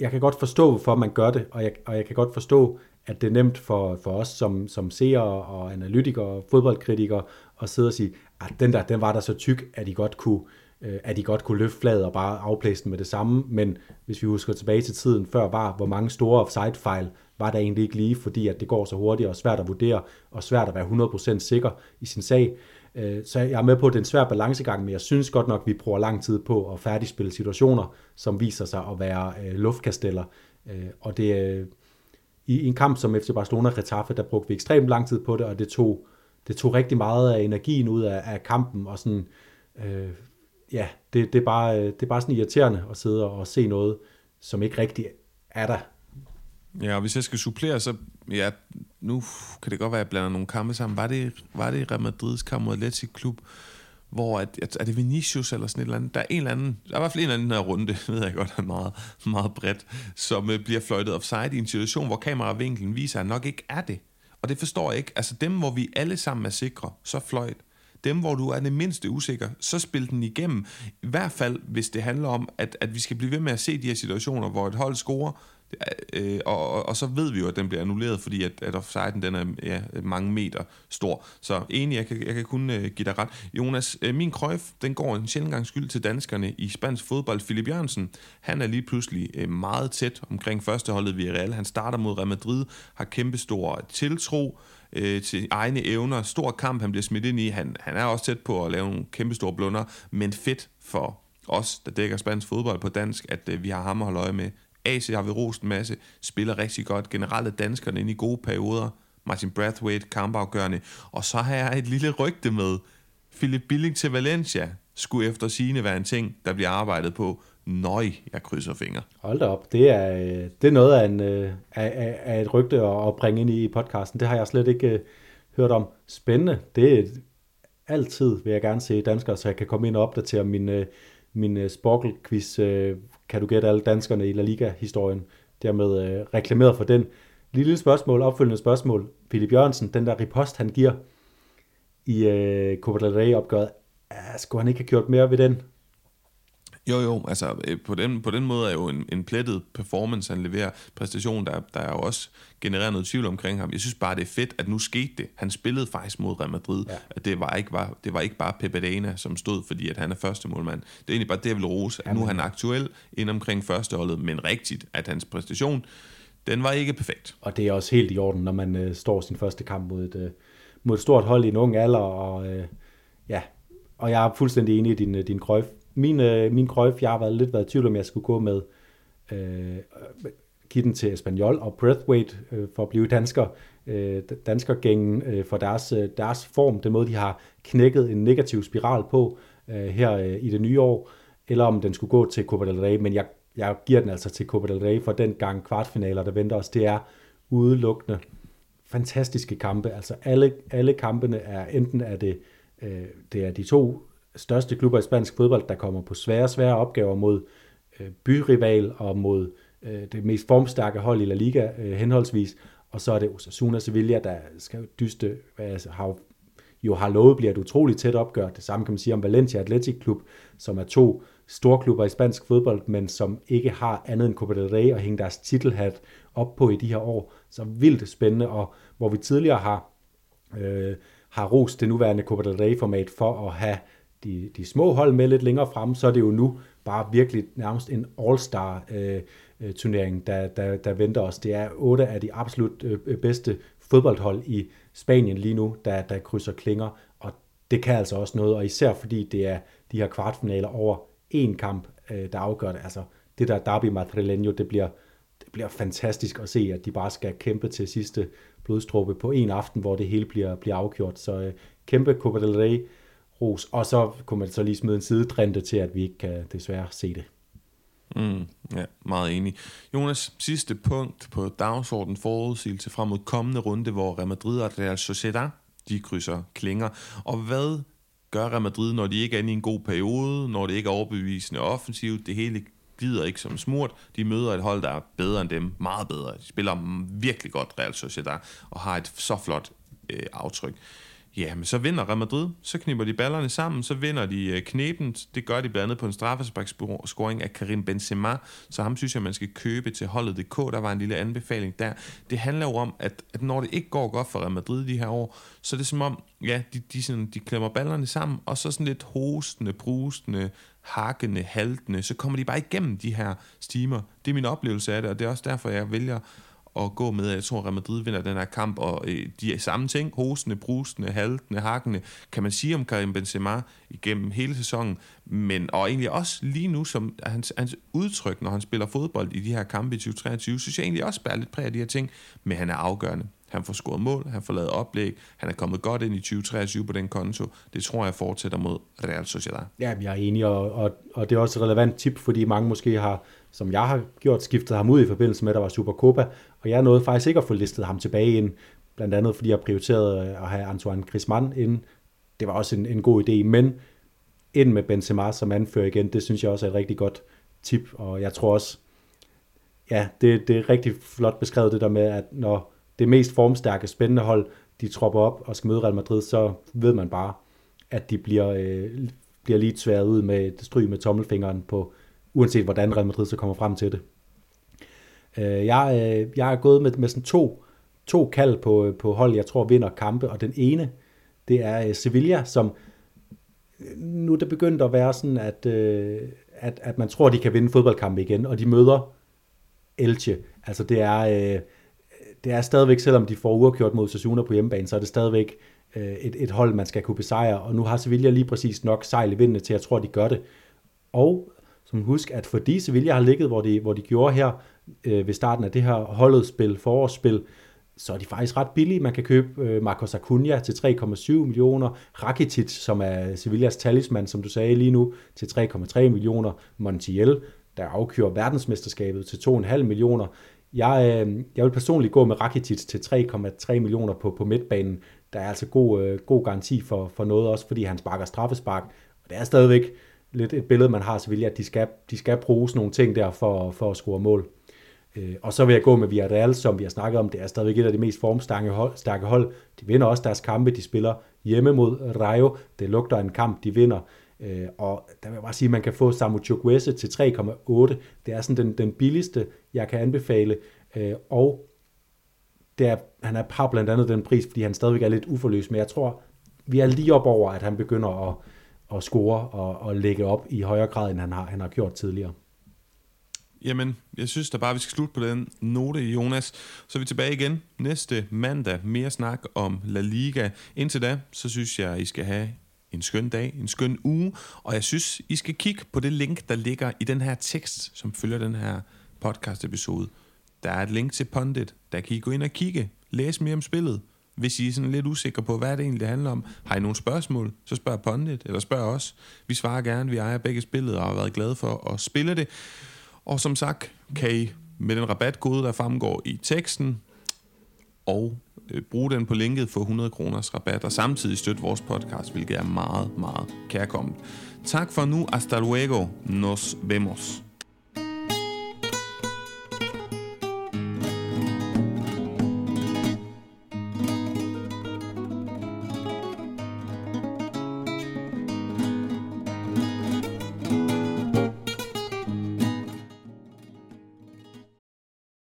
jeg kan godt forstå, hvorfor man gør det, og jeg, og jeg kan godt forstå, at det er nemt for, for os som, som seere og analytikere og fodboldkritikere at sidde og sige, at den der, den var der så tyk, at I godt kunne, øh, at de godt kunne løfte flaget og bare afplæse den med det samme, men hvis vi husker tilbage til tiden før var, hvor mange store offside-fejl var der egentlig ikke lige, fordi at det går så hurtigt og svært at vurdere, og svært at være 100% sikker i sin sag. Øh, så jeg er med på, at det er en svær balancegang, men jeg synes godt nok, at vi bruger lang tid på at færdigspille situationer, som viser sig at være øh, luftkasteller. Øh, og det, i en kamp som FC Barcelona-Retaffe, der brugte vi ekstremt lang tid på det, og det tog, det tog rigtig meget af energien ud af, af kampen, og sådan, øh, ja, det, det, er bare, øh, det er bare sådan irriterende at sidde og se noget, som ikke rigtig er der. Ja, og hvis jeg skal supplere, så ja, nu kan det godt være, at jeg blander nogle kampe sammen. Var det, var det Real Madrids kamp mod Atletic Klub, hvor at, at, er det Vinicius eller sådan et eller andet? Der er en eller anden, der er i hvert fald en eller anden her runde, [LAUGHS] ved jeg godt er meget, meget bredt, som øh, bliver fløjtet offside i en situation, hvor kameravinklen viser, at nok ikke er det. Og det forstår jeg ikke. Altså dem, hvor vi alle sammen er sikre, så fløjt. Dem, hvor du er det mindste usikker, så spil den igennem. I hvert fald, hvis det handler om, at, at vi skal blive ved med at se de her situationer, hvor et hold scorer, øh, og, og så ved vi jo, at den bliver annulleret, fordi at, at offsiden den er ja, mange meter stor. Så enig, jeg kan, jeg kan kun øh, give dig ret. Jonas, øh, min krøjf, den går en sjældent gang skyld til danskerne i spansk fodbold. Philip Jørgensen, han er lige pludselig øh, meget tæt omkring førsteholdet Villarreal. Han starter mod Real Madrid, har kæmpestor tiltro, øh, Øh, til egne evner. Stor kamp, han bliver smidt ind i. Han, han er også tæt på at lave nogle kæmpe store blunder, men fedt for os, der dækker spansk fodbold på dansk, at øh, vi har ham at holde øje med. AC har vi rost en masse, spiller rigtig godt. Generelt er danskerne inde i gode perioder. Martin Brathwaite, kampafgørende. Og så har jeg et lille rygte med. Philip Billing til Valencia skulle efter sigende være en ting, der bliver arbejdet på. Nøj, jeg krydser fingre. Hold da op, det er, det er noget af, en, øh, af, af, af et rygte at bringe ind i podcasten. Det har jeg slet ikke uh, hørt om. Spændende. Det er altid, vil jeg gerne se danskere, så jeg kan komme ind og opdatere min, uh, min uh, quiz. Uh, kan du gætte alle danskerne i La Liga-historien? Dermed uh, reklameret for den. Lille spørgsmål, opfølgende spørgsmål. Philip Jørgensen, den der ripost, han giver i uh, Copa del Rey-opgøret, uh, skulle han ikke have gjort mere ved den? Jo, jo, altså øh, på den, på den måde er jo en, en plettet performance, han leverer præstation, der, der er jo også genereret noget tvivl omkring ham. Jeg synes bare, det er fedt, at nu skete det. Han spillede faktisk mod Real Madrid. Ja. At det var, ikke, var, det var ikke bare Pepe Dana, som stod, fordi at han er første målmand. Det er egentlig bare det, jeg vil rose. At nu er han aktuel ind omkring førsteholdet, men rigtigt, at hans præstation, den var ikke perfekt. Og det er også helt i orden, når man øh, står sin første kamp mod et, øh, mod et stort hold i en ung alder, og øh, ja, og jeg er fuldstændig enig i din, øh, din krøjf min, øh, min krøjf, jeg har været lidt været i tvivl om, jeg skulle gå med øh, give den til Espanyol og Breathweight øh, for at blive dansker, øh, danskergængen øh, for deres, øh, deres form, den måde, de har knækket en negativ spiral på øh, her øh, i det nye år, eller om den skulle gå til Copa del Rey, men jeg, jeg giver den altså til Copa del Rey for den gang kvartfinaler, der venter os. Det er udelukkende fantastiske kampe. Altså alle, alle kampene er enten er det, øh, det er de to største klubber i spansk fodbold, der kommer på svære, svære opgaver mod øh, byrival og mod øh, det mest formstærke hold i La Liga øh, henholdsvis. Og så er det Osasuna Sevilla, der skal dyste, altså, har, jo har lovet bliver et utroligt tæt opgør. Det samme kan man sige om Valencia Athletic Klub, som er to store klubber i spansk fodbold, men som ikke har andet end Copa del Rey at hænge deres titelhat op på i de her år. Så vildt spændende, og hvor vi tidligere har, øh, har rost det nuværende Copa del Rey-format for at have de, de små hold med lidt længere frem, så er det jo nu bare virkelig nærmest en all-star øh, øh, turnering, der, der, der venter os. Det er otte af de absolut øh, bedste fodboldhold i Spanien lige nu, der, der krydser klinger, og det kan altså også noget, og især fordi det er de her kvartfinaler over én kamp, øh, der afgør det. Altså det der derby madrileño, det bliver, det bliver fantastisk at se, at de bare skal kæmpe til sidste blodstruppe på en aften, hvor det hele bliver, bliver afgjort. Så øh, kæmpe Copa del Rey ros. Og så kunne man så lige smide en sidetrinte til, at vi ikke kan desværre se det. Mm, ja, meget enig. Jonas, sidste punkt på dagsordenen forudsigelse frem mod kommende runde, hvor Real Madrid og Real Sociedad, de krydser klinger. Og hvad gør Real Madrid, når de ikke er inde i en god periode, når det ikke er overbevisende offensivt, det hele glider ikke som smurt. De møder et hold, der er bedre end dem, meget bedre. De spiller virkelig godt Real Sociedad, og har et så flot øh, aftryk. Ja, men så vinder Real Madrid, så kniber de ballerne sammen, så vinder de øh. Det gør de blandt andet på en straffesparkscoring af Karim Benzema, så ham synes jeg, man skal købe til holdet.dk. Der var en lille anbefaling der. Det handler jo om, at, at når det ikke går godt for Real Madrid de her år, så er det som om, ja, de, de, sådan, de klemmer ballerne sammen, og så sådan lidt hostende, brustende, hakkende, haltende, så kommer de bare igennem de her stimer. Det er min oplevelse af det, og det er også derfor, jeg vælger at gå med, jeg tror, Real Madrid vinder den her kamp, og øh, de er samme ting, hosende, brusende, haltende, hakkende, kan man sige om Karim Benzema igennem hele sæsonen, men og egentlig også lige nu, som hans, hans udtryk, når han spiller fodbold i de her kampe i 2023, synes jeg egentlig også bærer lidt præg af de her ting, men han er afgørende. Han får scoret mål, han får lavet oplæg, han er kommet godt ind i 2023 på den konto. Det tror jeg fortsætter mod Real Sociedad. Ja, jeg er enig, og, og, og det er også et relevant tip, fordi mange måske har, som jeg har gjort, skiftet ham ud i forbindelse med, at der var Supercopa, og jeg nåede faktisk ikke at få listet ham tilbage ind, blandt andet fordi jeg prioriterede øh, at have Antoine Griezmann ind. Det var også en, en god idé, men ind med Benzema som anfører igen, det synes jeg også er et rigtig godt tip, og jeg tror også, ja, det, det er rigtig flot beskrevet det der med, at når det mest formstærke, spændende hold, de tropper op og skal møde Real Madrid, så ved man bare, at de bliver, øh, bliver lige tværet ud med et stryg med tommelfingeren på, uanset hvordan Real Madrid så kommer frem til det. Øh, jeg, øh, jeg er gået med, med sådan to, to kald på, øh, på hold, jeg tror vinder kampe, og den ene, det er øh, Sevilla, som øh, nu er det begyndt at være sådan, at, øh, at, at man tror, de kan vinde fodboldkampe igen, og de møder Elche. Altså det er, øh, det er stadigvæk, selvom de får uafgjort mod Sassuna på hjemmebane, så er det stadigvæk øh, et, et hold, man skal kunne besejre, og nu har Sevilla lige præcis nok sejl i vindene til, at jeg tror, de gør det. Og som husk, at fordi Sevilla har ligget, hvor de, hvor de gjorde her øh, ved starten af det her holdet spil, forårsspil, så er de faktisk ret billige. Man kan købe øh, Marcos Acuna til 3,7 millioner, Rakitic, som er Sevillas talisman, som du sagde lige nu, til 3,3 millioner, Montiel, der afkører verdensmesterskabet til 2,5 millioner. Jeg, øh, jeg vil personligt gå med Rakitic til 3,3 millioner på, på midtbanen. Der er altså god, øh, god garanti for, for noget, også fordi han sparker straffespark. Og det er stadigvæk lidt et billede, man har så Sevilla, at de skal, de skal bruge sådan nogle ting der for, for at score mål. Øh, og så vil jeg gå med Villarreal, som vi har snakket om. Det er stadigvæk et af de mest formstærke hold. Stærke hold. De vinder også deres kampe. De spiller hjemme mod Rayo. Det lugter en kamp, de vinder. Øh, og der vil jeg bare sige, at man kan få Samu Chukwese til 3,8. Det er sådan den, den billigste, jeg kan anbefale. Øh, og det er, han er, par blandt andet den pris, fordi han stadigvæk er lidt uforløs. men jeg tror, vi er lige op over, at han begynder at, at score og, og lægge op i højere grad, end han har, han har gjort tidligere. Jamen, jeg synes da bare, vi skal slutte på den note, Jonas. Så er vi tilbage igen næste mandag. Mere snak om La Liga. Indtil da, så synes jeg, I skal have en skøn dag, en skøn uge. Og jeg synes, I skal kigge på det link, der ligger i den her tekst, som følger den her podcast-episode. Der er et link til Pondit. Der kan I gå ind og kigge. Læs mere om spillet. Hvis I er sådan lidt usikre på, hvad det egentlig handler om, har I nogle spørgsmål, så spørg Pondit, eller spørg os. Vi svarer gerne, vi ejer begge spillet og har været glade for at spille det. Og som sagt, kan I med den rabatkode, der fremgår i teksten, og øh, bruge den på linket for 100 kroners rabat, og samtidig støtte vores podcast, hvilket er meget, meget kærkommet. Tak for nu. Hasta luego. Nos vemos.